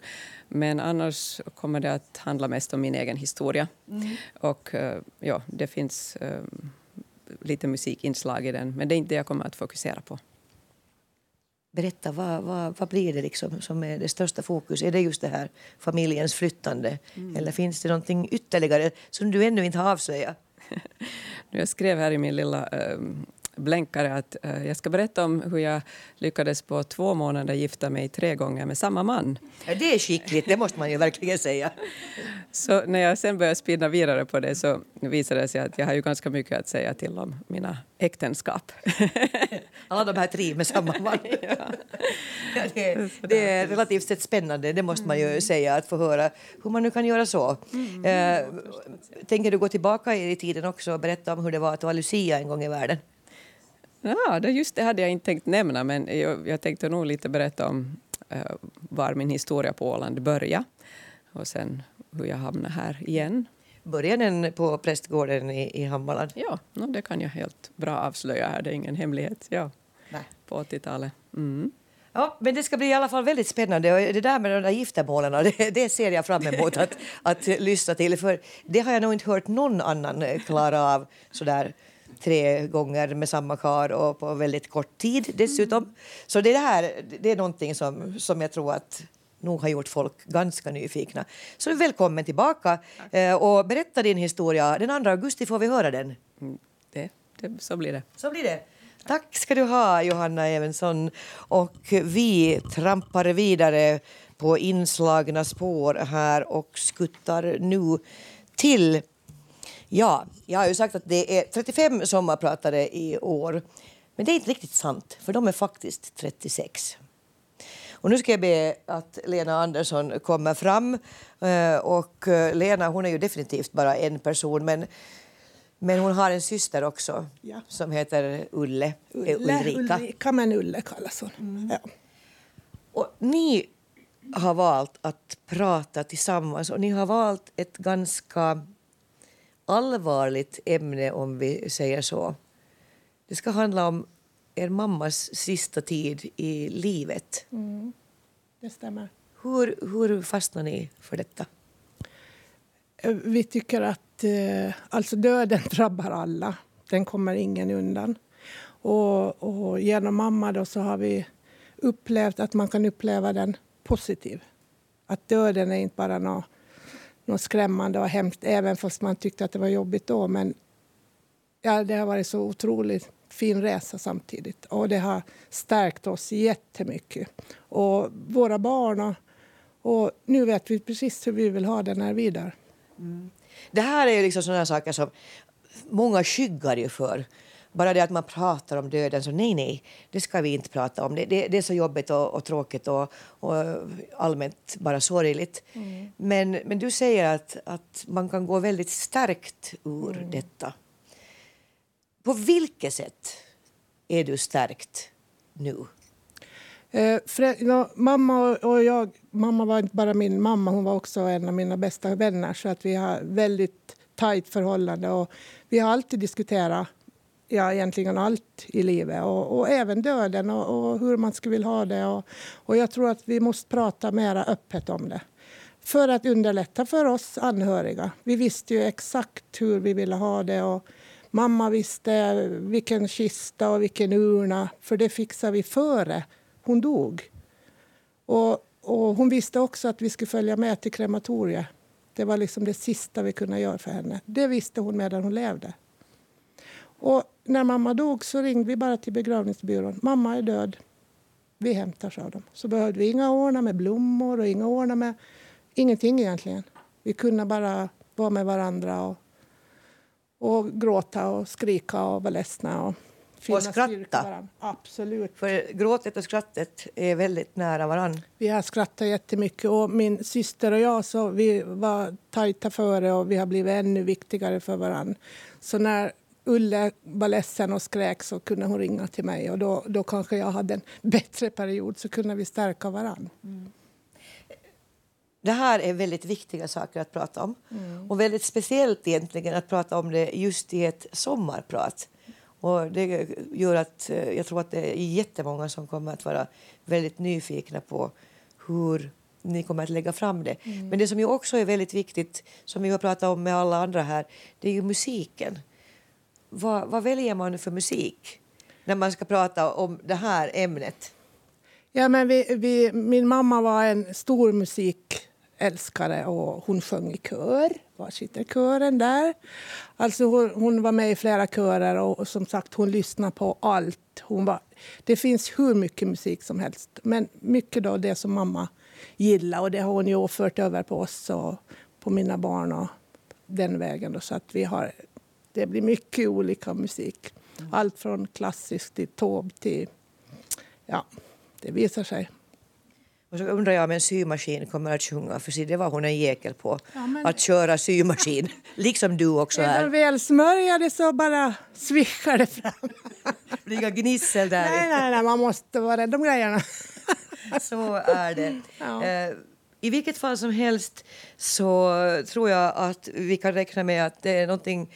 Men annars kommer det att handla mest om min egen historia. Mm. Och uh, ja, det finns lite musikinslag i den, men det är inte det jag kommer att fokusera på. Berätta, vad, vad, vad blir det liksom som är det största fokus? Är det just det här familjens flyttande? Mm. Eller finns det någonting ytterligare som du ännu inte har avslöjat? [laughs] jag skrev här i min lilla um, blänkare att uh, jag ska berätta om hur jag lyckades på två månader gifta mig tre gånger med samma man. Ja, det är skickligt, det måste man ju verkligen säga. [laughs] Så när jag sen började spinna vidare på det så visade det sig att jag har ju ganska mycket att säga till om mina äktenskap. [laughs] Alla de här tre med samma man. [laughs] ja. Ja, det, det, är relativt sett spännande, det måste man ju mm. säga, att få höra hur man nu kan göra så. Mm. Eh, tänker du gå tillbaka i tiden också och berätta om hur det var att vara Lucia en gång i världen? Ja, det, just det hade jag inte tänkt nämna, men jag, jag tänkte nog lite berätta om uh, var min historia på Åland började och sen hur jag hamnade här igen. Började den på prästgården i, i Hammarland? Ja, no, det kan jag helt bra avslöja här, det är ingen hemlighet. Ja, Nej. på 80-talet. Mm. Ja, men det ska bli i alla fall väldigt spännande. Och det där med de där giftermålen, [laughs] det, det ser jag fram emot att, att lyssna till. För det har jag nog inte hört någon annan klara av sådär tre gånger med samma kar och på väldigt kort tid dessutom. Mm. Så det här det är någonting som, som jag tror att nog har gjort folk ganska nyfikna. Så välkommen tillbaka eh, och berätta din historia. Den 2 augusti får vi höra den. Mm, det, det, så blir det. Så blir det. Tack ska du ha, Johanna Evensson. Och vi trampar vidare på inslagna spår här och skuttar nu till Ja, jag har ju sagt att det är 35 sommarpratare i år. Men det är inte riktigt sant, för de är faktiskt 36. Och nu ska jag be att Lena Andersson kommer fram. Eh, och eh, Lena hon är ju definitivt bara en person, men, men hon har en syster också ja. som heter Ulle, Ulle Ulrika. Ulrika, men Ulle kallas hon. Mm. Ja. Och ni har valt att prata tillsammans och ni har valt ett ganska allvarligt ämne om vi säger så. Det ska handla om er mammas sista tid i livet. Mm, det stämmer. Hur, hur fastnade ni för detta? Eh, vi tycker att eh, alltså döden [laughs] drabbar alla. Den kommer ingen undan. Och, och genom mamma då så har vi upplevt att man kan uppleva den positiv. Att döden är inte bara något något skrämmande och hemskt, även fast man tyckte att det var jobbigt då. Men ja, det har varit så otroligt fin resa samtidigt och det har stärkt oss jättemycket. Och våra barn och, och nu vet vi precis hur vi vill ha det när vi är där. Mm. Det här är ju liksom sådana saker som många skyggar ju för. Bara det att man pratar om döden, så nej, nej, det ska vi inte prata om. Det, det, det är så jobbigt och, och tråkigt och, och, allmänt bara sorgligt. Mm. Men, men du säger att, att man kan gå väldigt stärkt ur mm. detta. På vilket sätt är du stärkt nu? Eh, för, no, mamma och jag, mamma var inte bara min mamma, hon var också en av mina bästa vänner. Så att vi har väldigt tajt förhållande och vi har alltid diskuterat ja, egentligen allt i livet och, och även döden och, och, hur man skulle vilja ha det. Och, och jag tror att vi måste prata mer öppet om det för att underlätta för oss anhöriga. Vi visste ju exakt hur vi ville ha det. Och mamma visste vilken kista och vilken urna, för det fixade vi före hon dog. Och, och hon visste också att vi skulle följa med till krematoriet. Det var liksom det sista vi kunde göra för henne. Det visste hon medan hon levde. Och när mamma dog så ringde vi bara till begravningsbyrån. Mamma är död. Vi hämtar, sa de. Så behövde vi inga ordna med blommor och inga ordna med ingenting egentligen. Vi kunde bara vara med varandra och, och gråta och skrika och vara ledsna. Och, och skratta. Absolut. För gråtet och skrattet är väldigt nära varann. Vi har skrattat jättemycket och min syster och jag så vi var tajta före och vi har blivit ännu viktigare för varann. Så när Ulle var ledsen och skrek så kunde hon ringa till mig och då, då kanske jag hade en [laughs] bättre period så kunde vi stärka varann. Mm. Det här är väldigt viktiga saker att prata om. Mm. Och väldigt speciellt egentligen att prata om det just i ett sommarprat. Och det gör att eh, jag tror att det är jättemånga som kommer att vara väldigt nyfikna på hur ni kommer att lägga fram det. Mm. Men det som ju också är väldigt viktigt, som vi har pratat om med alla andra här, det är ju musiken. Vad, vad väljer man för musik när man ska prata om det här ämnet? Ja, men vi, vi, min mamma var en stor musikälskare och hon sjöng i kör. Var sitter kören där? Alltså hon, hon, var med i flera körer och, och som sagt hon lyssnade på allt. Hon var, det finns hur mycket musik som helst, men mycket då det som mamma gillade och det har hon ju fört över på oss och på mina barn och den vägen. Då, så att vi har, det blir mycket olika musik. Allt från klassiskt till Taube till... Ja, det visar sig. Och så undrar jag om en symaskin kommer att sjunga, för det var hon en jäkel på. Ja, men... Att köra symaskin, [laughs] liksom du också här. Är de väl smörjade så bara svischar det fram. [laughs] Det inga gnissel där. Nej, nej, nej, man måste vara rädd om grejerna. [laughs] så är det. Ja. Eh, I vilket fall som helst så tror jag att vi kan räkna med att det är någonting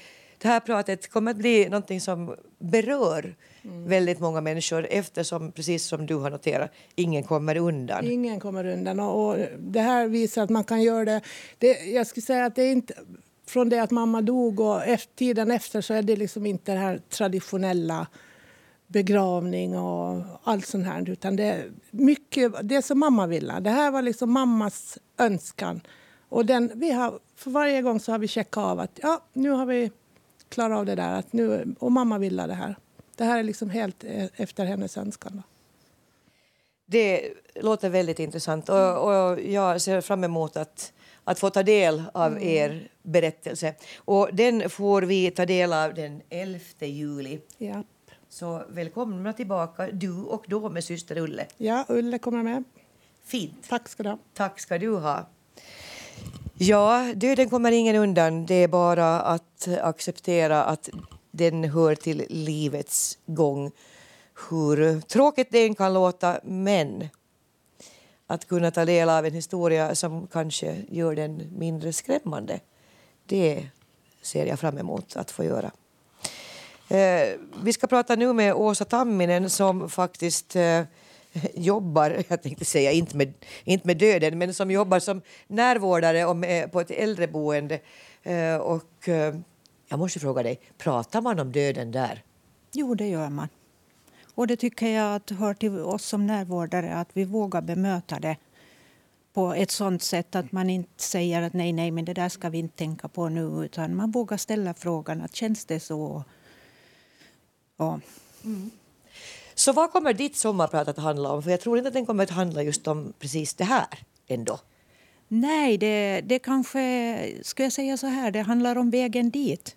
det här pratet kommer att bli någonting som berör mm. väldigt många människor eftersom, precis som du har noterat, ingen kommer undan. Ingen kommer undan. Och, och det här visar att man kan göra det. det jag skulle säga att det är inte från det att mamma dog och efter, tiden efter så är det liksom inte den här traditionella begravning och allt sånt här. Utan det är mycket det som mamma ville. Det här var liksom mammas önskan. Och den, vi har, för varje gång så har vi checkat av att ja, nu har vi klarat av det där. Att nu, och mamma ville det här. Det här är liksom helt eh, efter hennes önskan. Det låter väldigt intressant och, och, jag ser fram emot att, att få ta del av mm. er berättelse. Och den får vi ta del av den 11 juli. Ja. Så välkomna tillbaka, du och då med syster Ulle. Ja, Ulle kommer med. Fint. Tack ska du ha. Tack ska du ha. Ja, döden kommer ingen undan. Det är bara att acceptera att den hör till livets gång. Hur tråkigt det än kan låta, men att kunna ta del av en historia som kanske gör den mindre skrämmande, det ser jag fram emot att få göra. Eh, vi ska prata nu med Åsa Tamminen som faktiskt eh, [laughs] jobbar, [laughs] jag tänkte säga inte med, inte med döden, men som jobbar som närvårdare och med, på ett äldreboende. Eh, och eh, jag måste fråga dig, pratar man om döden där? Jo, det gör man. Och det tycker jag att hör till oss som närvårdare att vi vågar bemöta det på ett sånt sätt att man inte säger att nej, nej, men det där ska vi inte tänka på nu, utan man vågar ställa frågan att känns det så? Ja. Mm. Så vad kommer ditt sommarprat att handla om? För jag tror inte att den kommer att handla just om precis det här ändå. Nej, det, det kanske, ska jag säga så här, det handlar om vägen dit.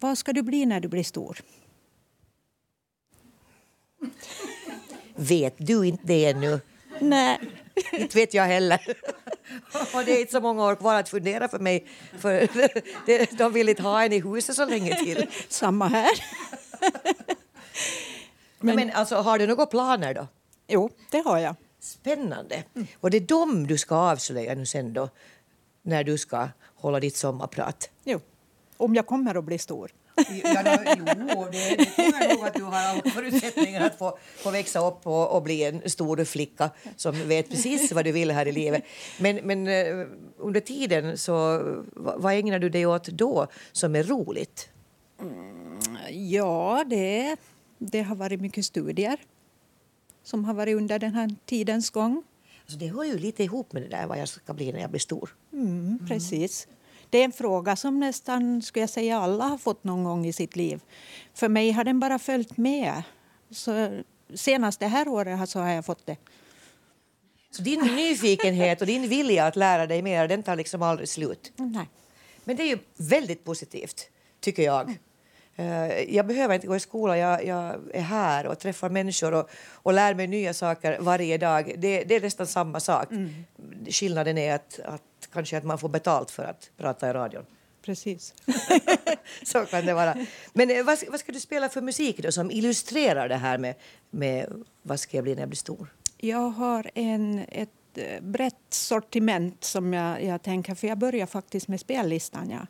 Vad ska du bli när du blir stor? Vet du inte det ännu? Nej. Inte vet jag heller. Och det är inte så många år kvar att fundera för mig. För de vill inte ha en i huset så länge till. Samma här. Men, men alltså, har du några planer då? Jo, det har jag. Spännande. Mm. Och det är dem du ska avslöja nu sen då, när du ska hålla ditt sommarprat? Jo, om jag kommer att bli stor. Ja, då, jo, det, det tror jag nog att du har förutsättningar att få, få växa upp och, och, bli en stor flicka som vet precis vad du vill här i livet. Men, men eh, under tiden, så, vad ägnar du dig åt då som är roligt? Mm, ja, det det har varit mycket studier som har varit under den här tidens gång. Så det hör ju lite ihop med det där vad jag ska bli när jag blir stor. Mm, precis. Det är en fråga som nästan skulle jag säga alla har fått någon gång i sitt liv. För mig har den bara följt med. Så senast det här året så har jag fått det. Så din nyfikenhet och din vilja att lära dig mer, den tar liksom aldrig slut. Nej. Men det är ju väldigt positivt, tycker jag. Eh, Jag behöver inte gå i skolan, jag, jag är här och träffar människor och, och lär mig nya saker varje dag. Det, det är nästan samma sak. Skillnaden är att, att kanske att man får betalt för att prata i radion. Precis. [laughs] Så kan det vara. Men eh, vad, vad ska du spela för musik då som illustrerar det här med, med vad ska jag bli när jag blir stor? Jag har en, ett eh, brett sortiment som jag, jag tänker, för jag börjar faktiskt med spellistan. Ja.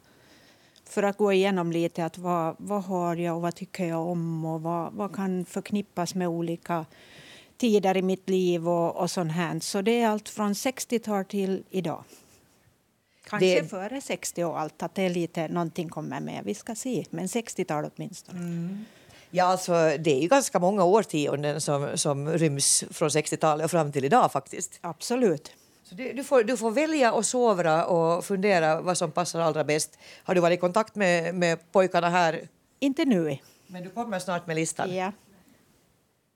För att gå igenom lite att vad, vad har jag och vad tycker jag om och vad, vad kan förknippas med olika tider i mitt liv och, och sånt här. Så det är allt från 60-tal till idag. Kanske Det- före 60 och allt, att det är lite, någonting kommer med. Vi ska se, men 60-tal åtminstone. Ja, alltså, det är ju ganska många årtionden som, som ryms från 60-talet och fram till idag faktiskt. Absolut. Så du, du, får, du får välja och sovra och fundera vad som passar allra bäst. Har du varit i kontakt med, med pojkarna här? Inte nu. Men du kommer snart med listan. Ja.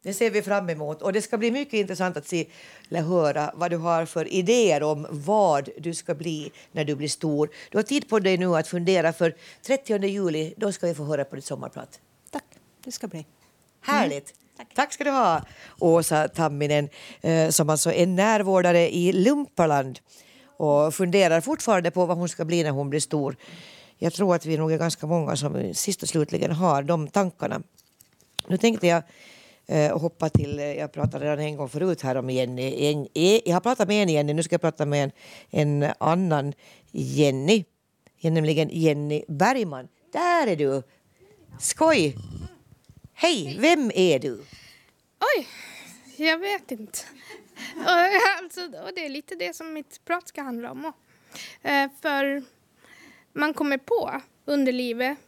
Det ser vi fram emot. Och det ska bli mycket intressant att se eller höra vad du har för idéer om vad du ska bli när du blir stor. Du har tid på dig nu att fundera för 30 juli, då ska vi få höra på ditt sommarprat. Tack, det ska bli. Härligt! Tack. Tack ska du ha, Åsa Tamminen, eh, som alltså är närvårdare i Lumparland och funderar fortfarande på vad hon ska bli när hon blir stor. Jag tror att vi nog är ganska många som sist och slutligen har de tankarna. Nu tänkte jag eh, hoppa till, eh, jag pratade redan en gång förut här om Jenny. E, jag har pratat med en Jenny, nu ska jag prata med en, en annan Jenny. Nämligen Jenny Bergman. Där är du! Skoj! Hej, vem är du? Oj, jag vet inte. Och, [laughs] alltså, och det är lite det som mitt prat ska handla om. Eh, för man kommer på under livet,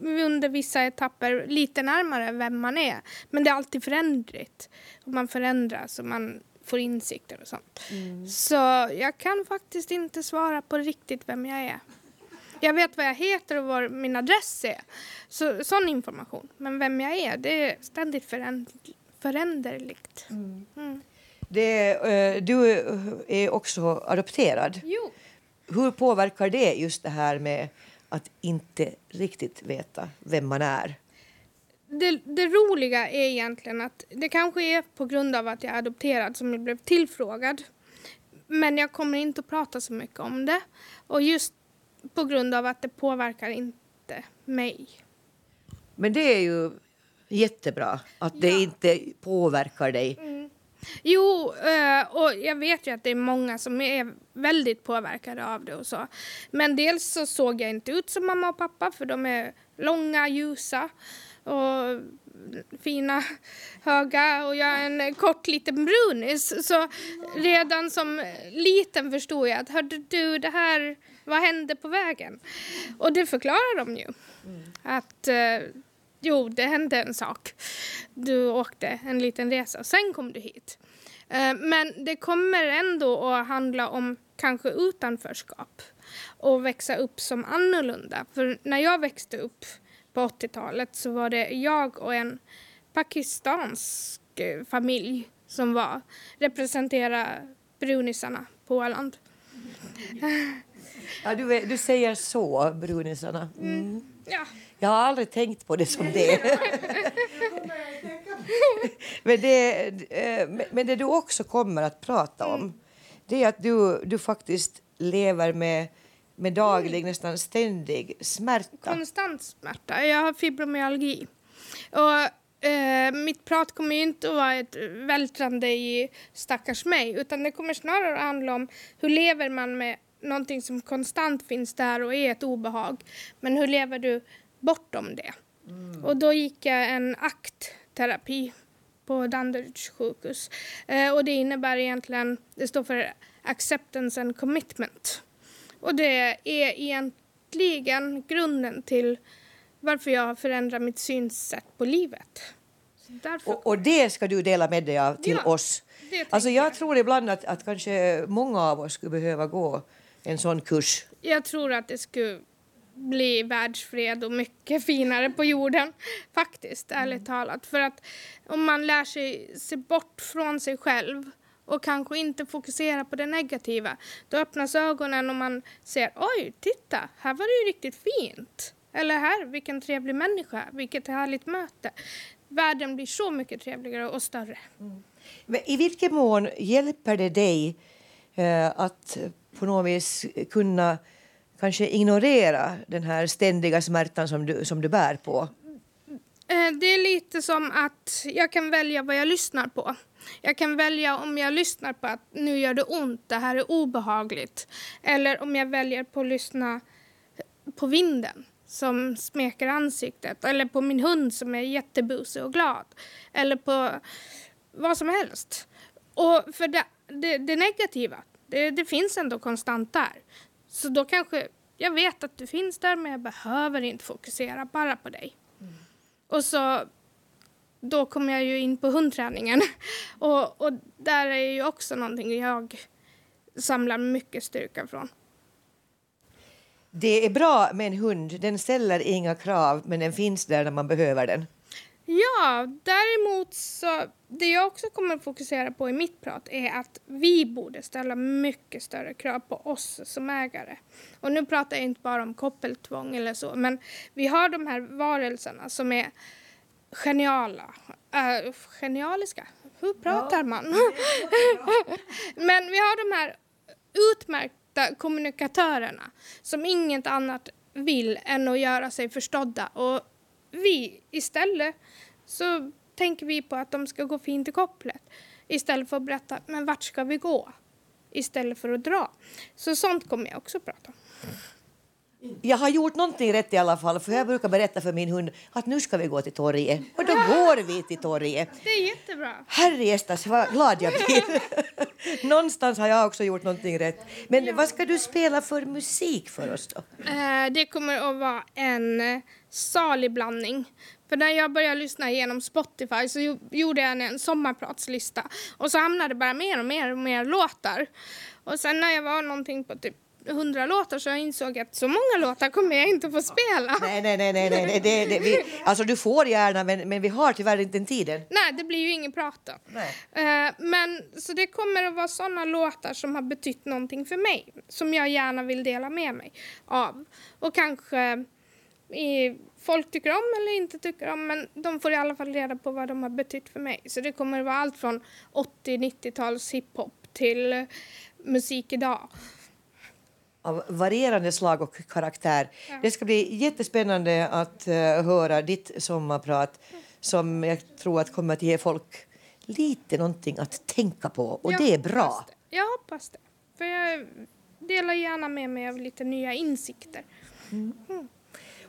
under vissa etapper, lite närmare vem man är. Men det är alltid förändligt. Och man förändras och man får insikter och sånt. Så jag kan faktiskt inte svara på riktigt vem jag är. Jag vet vad jag heter och var min adress är. Så, sån information. Men vem jag är, det är ständigt föränd föränderligt. Mm. Det, eh, du är också adopterad. Jo. Hur påverkar det just det här med att inte riktigt veta vem man är? Det, det roliga är egentligen att det kanske är på grund av att jag är adopterad som jag blev tillfrågad. Men jag kommer inte att prata så mycket om det. Och just på grund av att det påverkar inte mig. Men det är ju jättebra att det Ja. inte påverkar dig. Jo, eh, och jag vet ju att det är många som är väldigt påverkade av det och så. Men dels så såg jag inte ut som mamma och pappa för de är långa, ljusa och fina, höga och jag är en kort liten brunis. Så redan som liten förstod jag att hörde du det här, vad hände på vägen? Och det förklarar de ju. Att eh, jo, det hände en sak. Du åkte en liten resa och sen kom du hit. Eh, Men det kommer ändå att handla om kanske utanförskap och växa upp som annorlunda. För när jag växte upp på 80-talet så var det jag och en pakistansk eh, familj som var representera brunisarna på Åland. Ja, du, är- du säger så, brunisarna. Mm. Ja, Jag har aldrig tänkt på det som det. men, det eh, men det du också kommer att prata om det är att du, du faktiskt lever med, med daglig, nästan ständig smärta. konstant smärta. Jag har fibromyalgi. Och eh, mitt prat kommer inte att vara ett vältrande i stackars mig utan det kommer snarare att handla om hur lever man med någonting som konstant finns där och är ett obehag. Men hur lever du bortom det? Och då gick jag en aktterapi på Danderyds sjukhus. Eh, och det innebär egentligen, det står för acceptance and commitment. Och det är egentligen grunden till varför jag har förändrat mitt synsätt på livet. Och, och det ska du dela med dig av till Ja, oss. Alltså jag jag. tror ibland att, att kanske många av oss skulle behöva gå en sån kurs. jag tror att det skulle bli världsfred och mycket finare på jorden. Faktiskt, ärligt talat. För att om man lär sig se bort från sig själv och kanske inte fokusera på det negativa, då öppnas ögonen och man ser oj, titta, här var det ju riktigt fint. Eller här, vilken trevlig människa, vilket härligt möte. Världen blir så mycket trevligare och större. Men I vilken mån hjälper det dig eh, att på något vis kunna kanske ignorera den här ständiga smärtan som du, som du bär på? Eh, det är lite som att jag kan välja vad jag lyssnar på. Jag kan välja om jag lyssnar på att nu gör det ont, det här är obehagligt. Eller om jag väljer på att lyssna på vinden som smeker ansiktet. Eller på min hund som är jättebusig och glad. Eller på vad som helst. Och för det, det, det negativa, det, det finns ändå konstant där. Så då kanske, jag vet att du finns där men jag behöver inte fokusera bara på dig. Och så då kommer jag ju in på hundträningen. [laughs] Och, och där är ju också någonting jag samlar mycket styrka från. Det är bra med en hund. Den ställer inga krav, men den finns där när man behöver den. Ja, däremot så det jag också kommer att fokusera på i mitt prat är att vi borde ställa mycket större krav på oss som ägare. Och nu pratar jag inte bara om koppeltvång eller så, men vi har de här varelserna som är geniala. Äh, genialiska? Hur pratar man? [laughs] men vi har de här utmärkta kommunikatörerna som inget annat vill än att göra sig förstådda. Och vi istället så tänker vi på att de ska gå fint i kopplet istället för att berätta men vart ska vi gå istället för att dra. Så sånt kommer jag också prata om. Jag har gjort någonting rätt i alla fall, för jag brukar berätta för min hund att nu ska vi gå till torget. Och då går vi till torget. Det är jättebra. Herrejestas vad glad jag blir. [laughs] Någonstans har jag också gjort någonting rätt. Men vad ska du spela för musik för oss då? Eh, det kommer att vara en salig blandning. För när jag började lyssna genom Spotify så jo- gjorde jag en sommarpratslista och så hamnade det bara mer och mer och mer låtar. Och sen när jag var någonting på typ 100 låtar så jag insåg att så många låtar kommer jag inte få spela. Nej, nej, nej, nej, nej. Det, det, vi, [laughs] alltså du får gärna, men, men vi har tyvärr inte den tiden. Nej, det blir ju ingen prat. Nej. Eh, men så det kommer att vara sådana låtar som har betytt någonting för mig. Som jag gärna vill dela med mig av. Och kanske i, folk tycker om eller inte tycker om. Men de får i alla fall reda på vad de har betytt för mig. Så det kommer att vara allt från 80-90-tals hiphop till musik idag. Av varierande slag och karaktär. Det ska bli jättespännande att eh, höra ditt sommarprat som jag tror att kommer att ge folk lite någonting att tänka på. Och Jag det är bra. Det. Jag hoppas det. För jag delar gärna med mig av lite nya insikter.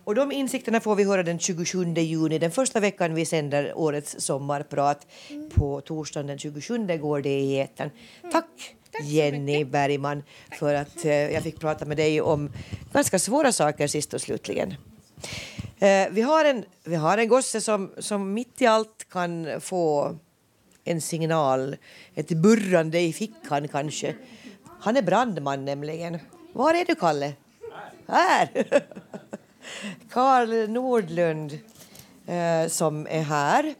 Och de insikterna får vi höra den 27 juni, den första veckan vi sänder årets sommarprat. På torsdagen den 27 går det i etern. Tack, Jenny Bergman för att eh, jag fick prata med dig om ganska svåra saker sist och slutligen. Eh, vi, har en, vi har en gosse som, som mitt i allt kan få en signal, ett burrande i fickan kanske. Han är brandman nämligen. Var är du, Kalle? Här! [laughs] Karl Nordlund eh, som är här.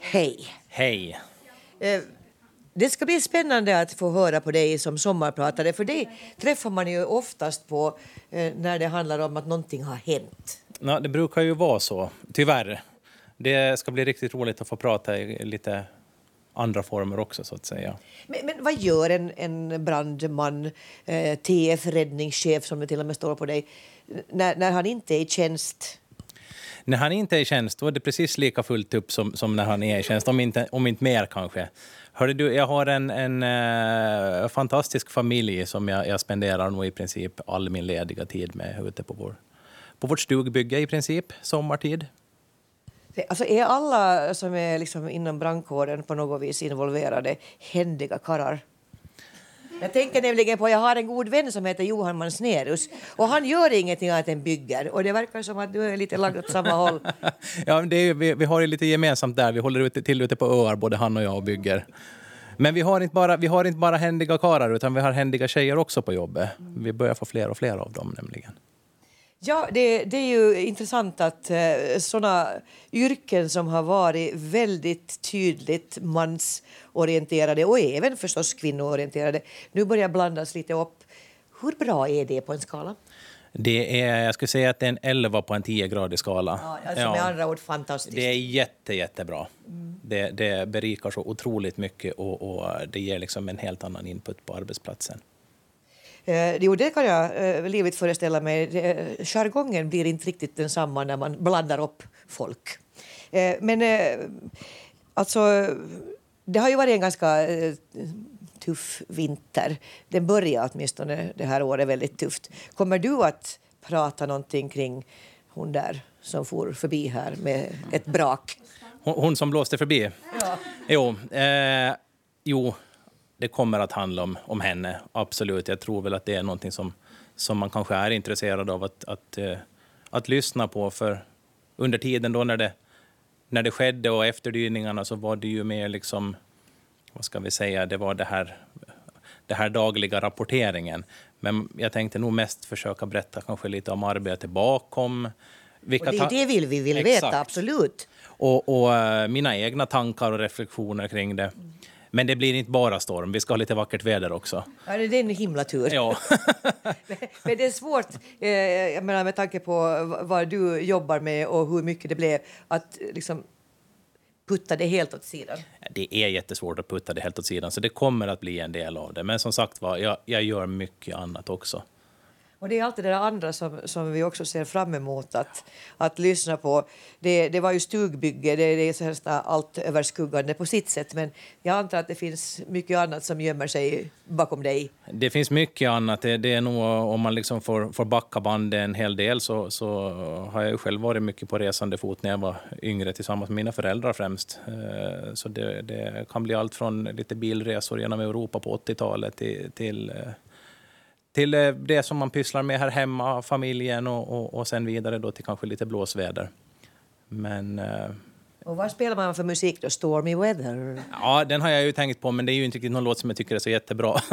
Hej! Hej. Eh, det ska bli spännande att få höra på dig som sommarpratare för det träffar man ju oftast på eh, när det handlar om att någonting har hänt. Ja, det brukar ju vara så, tyvärr. Det ska bli riktigt roligt att få prata lite andra former också, så att säga. Men, men vad gör en, en brandman, eh, TF-räddningschef som det till och med står på dig, när, när han inte är i tjänst? När han inte är i tjänst då är det precis lika fullt upp som, som när han är i tjänst, om inte, om inte mer kanske. Hörde du, jag har en, en eh, fantastisk familj som jag, jag spenderar nog i princip all min lediga tid med ute på, vår, på vårt stugbygge i princip, sommartid. Alltså är alla som är liksom inom brandkåren på något vis involverade händiga karlar? Jag tänker nämligen på, jag har en god vän som heter Johan Mansnerus och han gör ingenting annat än bygger och det verkar som att du är lite lagd åt samma håll. [laughs] Ja, det är, vi, vi har ju lite gemensamt där. Vi håller ute, till ute på öar, både han och jag, och bygger. Men vi har inte bara, vi har inte bara händiga karlar utan vi har händiga tjejer också på jobbet. Vi börjar få fler och fler av dem nämligen. Ja, det, det är ju intressant att eh, sådana yrken som har varit väldigt tydligt mansorienterade och även förstås kvinnoorienterade nu börjar blandas lite upp. Hur bra är det på en skala? Det är, jag skulle säga att det är en 11 på en 10-gradig skala. Ja, alltså med andra ord fantastiskt. Det är jätte, jättebra. Det, det berikar så otroligt mycket och, och det ger liksom en helt annan input på arbetsplatsen. Eh, jo, det kan jag eh, livligt föreställa mig. Det- Jargongen blir inte riktigt densamma när man blandar upp folk. Eh, men eh, alltså, det har ju varit en ganska eh, tuff vinter. Den börjar åtminstone det här året väldigt tufft. Kommer du att prata någonting kring hon där som for förbi här med ett brak? Hon, hon som blåste förbi? Ja. Jo, eh, jo, det kommer att handla om, om henne, absolut. Jag tror väl att det är någonting som, som man kanske är intresserad av att, att, eh, att lyssna på. För under tiden då när det, när det skedde och efterdyningarna så var det ju mer liksom, vad ska vi säga, det var det här, det här dagliga rapporteringen. Men jag tänkte nog mest försöka berätta kanske lite om arbetet bakom. Och Vilka det är det vill vi vill Exakt. veta, absolut. och, och eh, mina egna tankar och reflektioner kring det. Men det blir inte bara storm, vi ska ha lite vackert väder också. Ja, det är en himla tur. Ja. [laughs] Men det är svårt, eh, jag menar, med tanke på vad du jobbar med och hur mycket det blev, att liksom putta det helt åt sidan. Det är jättesvårt att putta det helt åt sidan, så det kommer att bli en del av det. Men som sagt var, jag, jag gör mycket annat också. Och det är alltid det där andra som, som vi också ser fram emot att, att lyssna på. Det, det var ju stugbygge, det, det är så helst allt överskuggande på sitt sätt, men jag antar att det finns mycket annat som gömmer sig bakom dig. Det finns mycket annat. Det, det är nog, om man liksom får, får backa bandet en hel del så, så har jag ju själv varit mycket på resande fot när jag var yngre tillsammans med mina föräldrar främst. Eh, så det, det kan bli allt från lite bilresor genom Europa på 80-talet till, till, till eh, det som man pysslar med här hemma, familjen och, och, och sen vidare då till kanske lite blåsväder. Men eh, Och vad spelar man för musik då? Stormy Weather? ja, den har jag ju tänkt på, men det är ju inte riktigt någon låt som jag tycker är så jättebra. [laughs]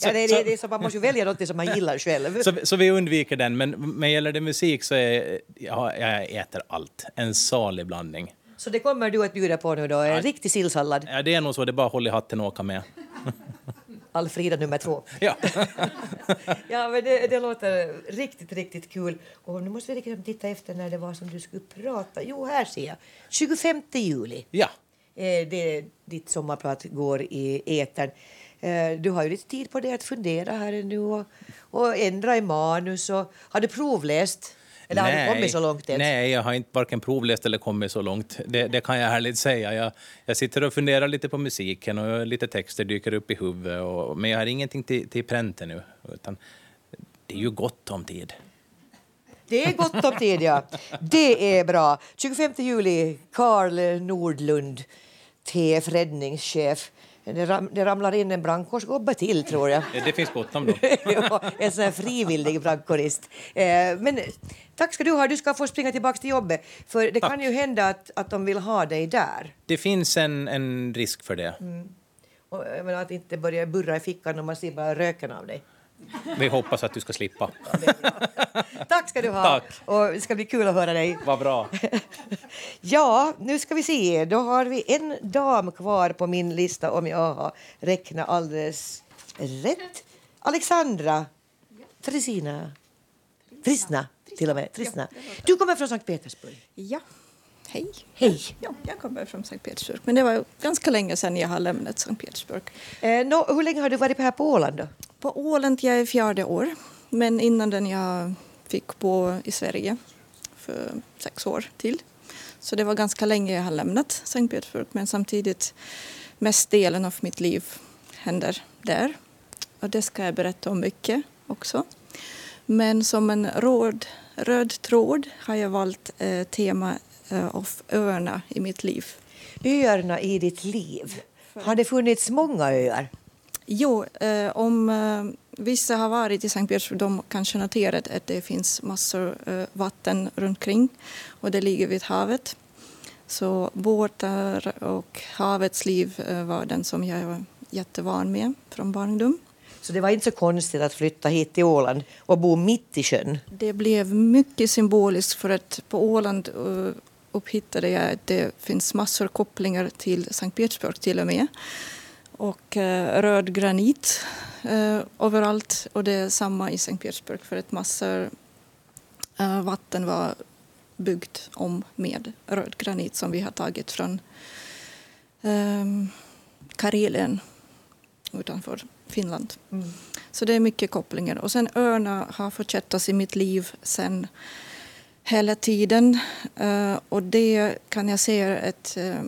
ja, det, det, det är så man måste ju välja något som man gillar själv. Så, så vi undviker den, men men gäller det musik så är ja, jag äter allt. En salig blandning. Så det kommer du att bjuda på nu då, en riktig sillsallad. Ja, det är nog så, det är bara att hålla i hatten och åka med. [laughs] Alfrida nummer två. Ja. [laughs] Ja, men det, det låter riktigt, riktigt kul. Och nu måste vi liksom titta efter när det var som du skulle prata. Jo, här ser jag. 25 juli. ja. Eh, det, ditt sommarprat går i etern. Eh, du har ju lite tid på dig att fundera här nu och, och ändra i manus. Och, har du provläst? Eller har du kommit så långt än? Nej, jag har inte varken provläst eller kommit så långt. Det, det kan jag ärligt säga. Jag, jag sitter och funderar lite på musiken och lite texter dyker upp i huvudet. Och, men jag har ingenting till, till pränten nu. Utan det är ju gott om tid. Det är gott om tid, ja. Det är bra. 25 juli, Karl Nordlund, TF räddningschef. Det, ram, det ramlar in en brandkårsgubbe till, tror jag. Det, finns gott om dem. Ja, en sån frivillig brandkårist. Eh, men tack ska du ha. Du ska få springa tillbaka till jobbet. För det kan ju hända att, att de vill ha dig där. Det finns en, en risk för det. Och, jag menar, att inte börja burra i fickan och man ser bara röken av dig. Vi hoppas att du ska slippa. Tack ska du ha. Tack. Och det ska bli kul att höra dig. Vad bra. [laughs] Ja, nu ska vi se. Då har vi en dam kvar på min lista om jag har räknat alldeles rätt. Alexandra Trisina. Trisna, till och med. Trisna. Du kommer från Sankt Petersburg. Ja, hej. Hej. Ja, jag kommer från Sankt Petersburg, men det var ganska länge sedan jag har lämnat Sankt Petersburg. Eh, nå, hur länge har du varit här på Åland? Då? På Åland jag är fjärde år, men innan den jag fick bo i Sverige för sex år till. Så det var ganska länge jag har lämnat Sankt Petersburg, men samtidigt mest delen av mitt liv händer där. Och det ska jag berätta om mycket också. Men som en råd, röd tråd har jag valt eh, tema av öarna i mitt liv. Öarna i ditt liv. Har det funnits många öar? Jo, eh, om eh, vissa har varit i Sankt Petersburg de kanske noterat att det finns massor eh, vatten runt omkring och det ligger vid havet. Så båtar och havets liv eh, var den som jag var jättevan med från barndom. Så det var inte så konstigt att flytta hit till Åland och bo mitt i sjön? Det blev mycket symboliskt för att på Åland eh, upphittade jag att det finns massor kopplingar till Sankt Petersburg till och med. Och eh, röd granit eh, överallt och det är samma i Sankt Petersburg för att massor eh, vatten var byggt om med röd granit som vi har tagit från eh, Karelien utanför Finland. Mm. Så det är mycket kopplingar. Och sen öarna har förkättats i mitt liv sen hela tiden. Eh, och det kan jag se ett eh,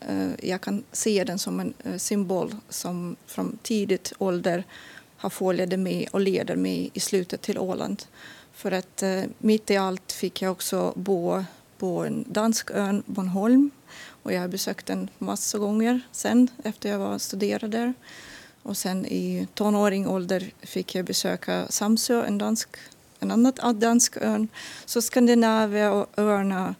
eh, jag kan se den som en symbol som från tidigt ålder har följt med och leder mig i slutet till Åland. För att eh, mitt i allt fick jag också bo på en dansk ön, Bornholm. Och jag har besökt den massor gånger sen efter jag var studerade där. Och sen i tonåring ålder fick jag besöka Samsö, en, dansk, en annan dansk ön. Så Skandinavien och öarna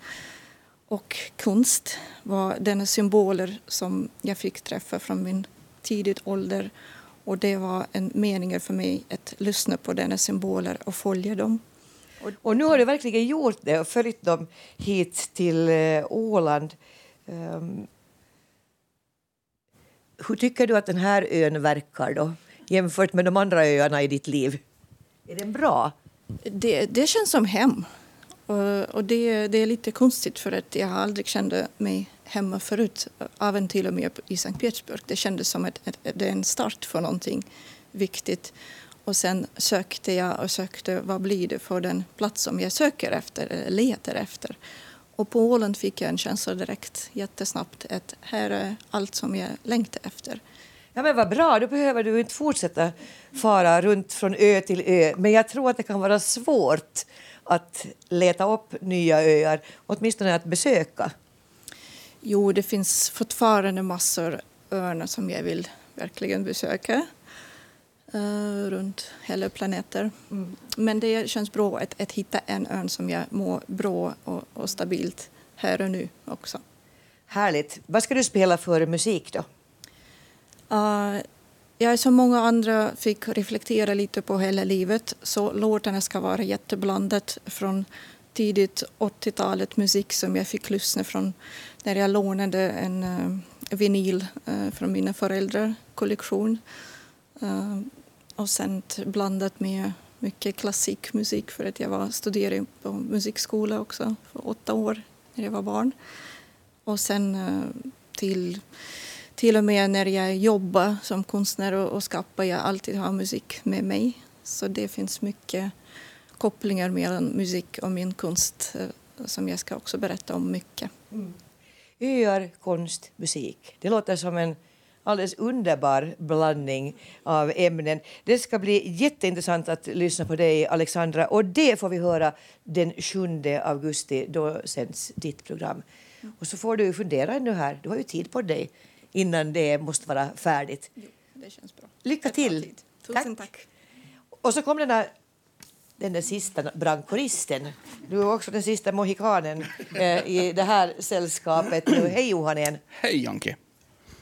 och konst var denna symboler som jag fick träffa från min tidigt ålder. Och det var en mening för mig att lyssna på denna symboler och följa dem. Och nu har du verkligen gjort det och följt dem hit till eh, Åland. Um, hur tycker du att den här ön verkar då jämfört med de andra öarna i ditt liv? Är den bra? Det, det känns som hem. Och, och det, det är lite konstigt för att jag har aldrig känt mig hemma förut, även till och med i Sankt Petersburg. Det kändes som att det är en start för någonting viktigt. Och sen sökte jag och sökte vad blir det för den plats som jag söker efter eller letar efter. Och på Åland fick jag en känsla direkt, jättesnabbt, att här är allt som jag längtar efter. Ja men vad bra, då behöver du inte fortsätta fara runt från ö till ö. Men jag tror att det kan vara svårt att leta upp nya öar, åtminstone att besöka. Jo, det finns fortfarande massor öarna som jag vill verkligen besöka uh, runt hela planeten. Mm. Men det känns bra att, att hitta en ö som jag mår bra och, och stabilt här och nu också. Härligt. Vad ska du spela för musik då? Eh, uh, jag som många andra fick reflektera lite på hela livet så låtarna ska vara jätteblandat från tidigt 80-talet musik som jag fick lyssna från när jag lånade en uh, vinyl uh, från mina föräldrar kollektion. Uh, och sen blandat med mycket klassikmusik för att jag var studerade på musikskola också för åtta år när jag var barn. Och sen till till och med när jag jobbar som konstnär och, skapar, jag alltid har musik med mig. Så det finns mycket kopplingar mellan musik och min konst eh, som jag ska också berätta om mycket. Mm. Öar, konst, musik. Det låter som en alldeles underbar blandning av ämnen. Det ska bli jätteintressant att lyssna på dig, Alexandra. Och det får vi höra den 7 augusti. Då sänds ditt program. Och så får du fundera ännu här. Du har ju tid på dig innan det måste vara färdigt. Jo, det känns bra. Lycka till! Tusen tack. tack. Och så kom den där, den där sista brandkoristen. Du är också den sista mohikanen eh, i det här sällskapet. Hej Johanen! Hej Janke!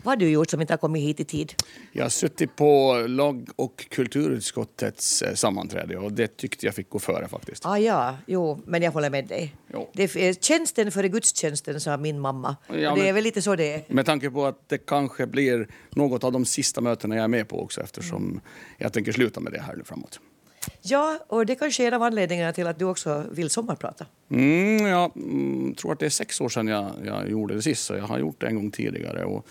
Vad har du gjort som inte har kommit hit i tid? Jag har suttit på lag och kulturutskottets eh, sammanträde och det tyckte jag fick gå före faktiskt. Ah, ja, jo, men jag håller med dig. Jo. Det är tjänsten före gudstjänsten, sa min mamma. Ja, och det är väl lite så det är. Med tanke på att det kanske blir något av de sista mötena jag är med på också eftersom mm. jag tänker sluta med det här nu framåt. Ja, och det kanske är en av anledningarna till att du också vill sommarprata. Mm, jag mm, tror att det är sex år sedan jag, jag gjorde det sist, så jag har gjort det en gång tidigare. Och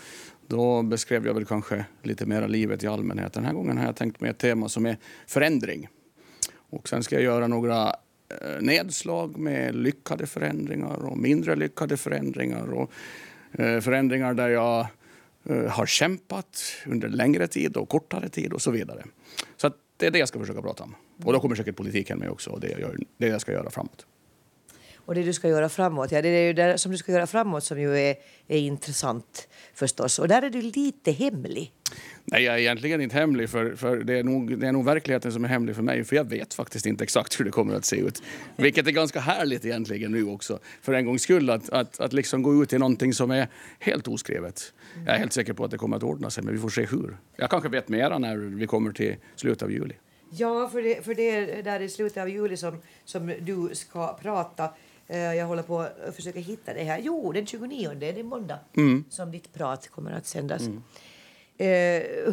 då beskrev jag väl kanske lite mer livet i allmänhet. Den här gången har jag tänkt mig ett tema som är förändring. Och sen ska jag göra några eh, nedslag med lyckade förändringar och mindre lyckade förändringar. Och eh, förändringar där jag eh, har kämpat under längre tid och kortare tid och så vidare. Så det är det jag ska försöka prata om. Och då kommer säkert politiken med också och det, jag, det jag ska göra framåt. Och det du ska göra framåt, ja det är ju det som du ska göra framåt som ju är, är intressant förstås. Och där är du lite hemlig. Nej, jag är egentligen inte hemlig, för, för det, är nog, det är nog verkligheten som är hemlig för mig. För jag vet faktiskt inte exakt hur det kommer att se ut. Vilket är ganska härligt egentligen nu också, för en gångs skull. Att, att, att liksom gå ut i någonting som är helt oskrivet. Jag är helt säker på att det kommer att ordna sig, men vi får se hur. Jag kanske vet mera när vi kommer till slutet av juli. Ja, för det, för det är där i slutet av juli som, som du ska prata. Eh, Jag håller på att försöka hitta det här. Jo, den 29, det är måndag, Mm. som ditt prat kommer att sändas. Eh,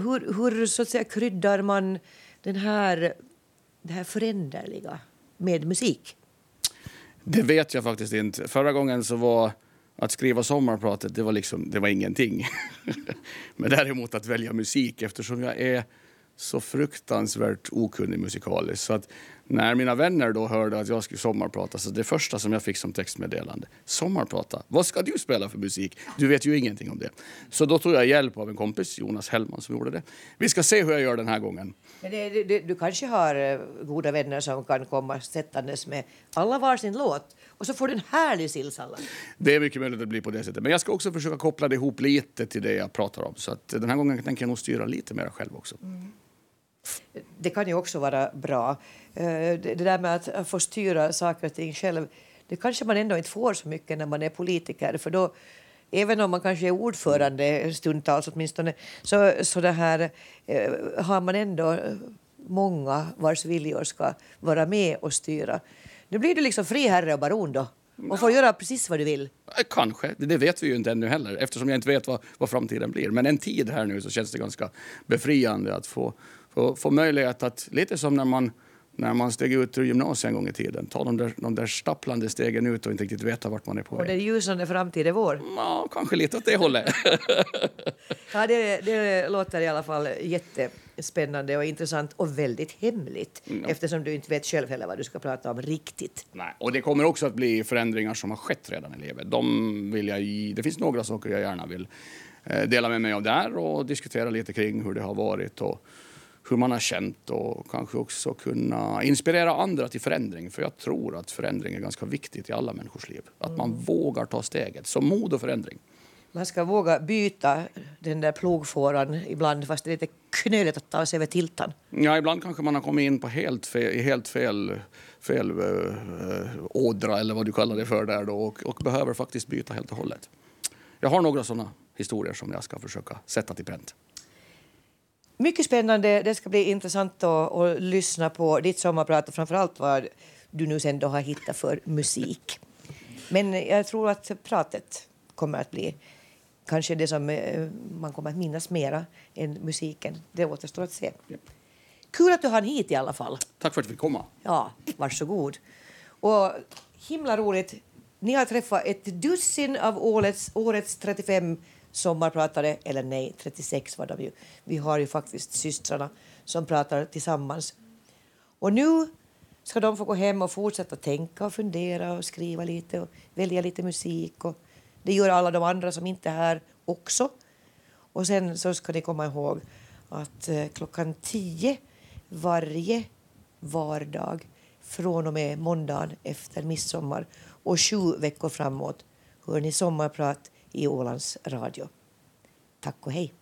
hur, hur så att säga kryddar man den här, det här föränderliga med musik? Det vet jag faktiskt inte. Förra gången så var att skriva sommarpratet, det var liksom, det var ingenting. [laughs] Men däremot att välja musik eftersom jag är så fruktansvärt okunnig musikaliskt. Så att när mina vänner då hörde att jag skulle sommarprata, så det första som jag fick som textmeddelande, sommarprata, vad ska du spela för musik? Du vet ju ingenting om det. Så då tog jag hjälp av en kompis, Jonas Hellman, som gjorde det. Vi ska se hur jag gör den här gången. Men det, det, du kanske har eh, goda vänner som kan komma sättandes med alla varsin låt och så får du en härlig sillsallad. Det är mycket möjligt att blir på det sättet. Men jag ska också försöka koppla det ihop lite till det jag pratar om. Så att den här gången tänker jag nog styra lite mer själv också. Det kan ju också vara bra. Eh, Det där med att få styra saker och ting själv, det kanske man ändå inte får så mycket när man är politiker. För då, även om man kanske är ordförande stundtals åtminstone, så, så det här, eh, har man ändå många vars viljor ska vara med och styra. Nu blir du liksom fri herre och baron då och får göra precis vad du vill. Eh, Kanske, det vet vi ju inte ännu heller eftersom jag inte vet vad, vad framtiden blir. Men en tid här nu så känns det ganska befriande att få, få, få möjlighet att, lite som när man, när man steg ut ur gymnasiet en gång i tiden, ta de där, de där stapplande stegen ut och inte riktigt veta vart man är på Och väg. den ljusande framtid är vår. Ja, kanske lite åt det hållet. [laughs] Ja, det, det låter i alla fall jättespännande och intressant och väldigt hemligt eftersom du inte vet själv heller vad du ska prata om riktigt. Nej, och det kommer också att bli förändringar som har skett redan i livet. De vill jag, det finns några saker jag gärna vill eh, dela med mig av där och diskutera lite kring hur det har varit och hur man har känt och kanske också kunna inspirera andra till förändring. För jag tror att förändring är ganska viktigt i alla människors liv. Att man vågar ta steget. Så mod och förändring. Man ska våga byta den där plogfåran ibland fast det är lite knöligt att ta sig över tiltan. Ja, ibland kanske man har kommit in på helt fel, i helt fel, fel eh, ådra eller vad du kallar det för där då, och, och behöver faktiskt byta helt och hållet. Jag har några sådana historier som jag ska försöka sätta till pränt. Mycket spännande. Det ska bli intressant att, att lyssna på ditt sommarprat och framförallt vad du nu sen då har hittat för musik. Men jag tror att pratet kommer att bli kanske det som eh, man kommer att minnas mera än musiken. Det återstår att se. Kul att du hann hit i alla fall. Tack för att vi fick komma. Ja, varsågod. Och himla roligt. Ni har träffat ett dussin av årets, årets 35 sommarpratare, eller nej, 36 var de ju. Vi har ju faktiskt systrarna som pratar tillsammans. Och nu ska de få gå hem och fortsätta tänka och fundera och skriva lite och välja lite musik. Och det gör alla de andra som inte är här också. Och sen så ska ni komma ihåg att eh, klockan 10 varje vardag från och med måndagen efter midsommar och sju veckor framåt hör ni sommarprat i Ålands Radio. Tack och hej.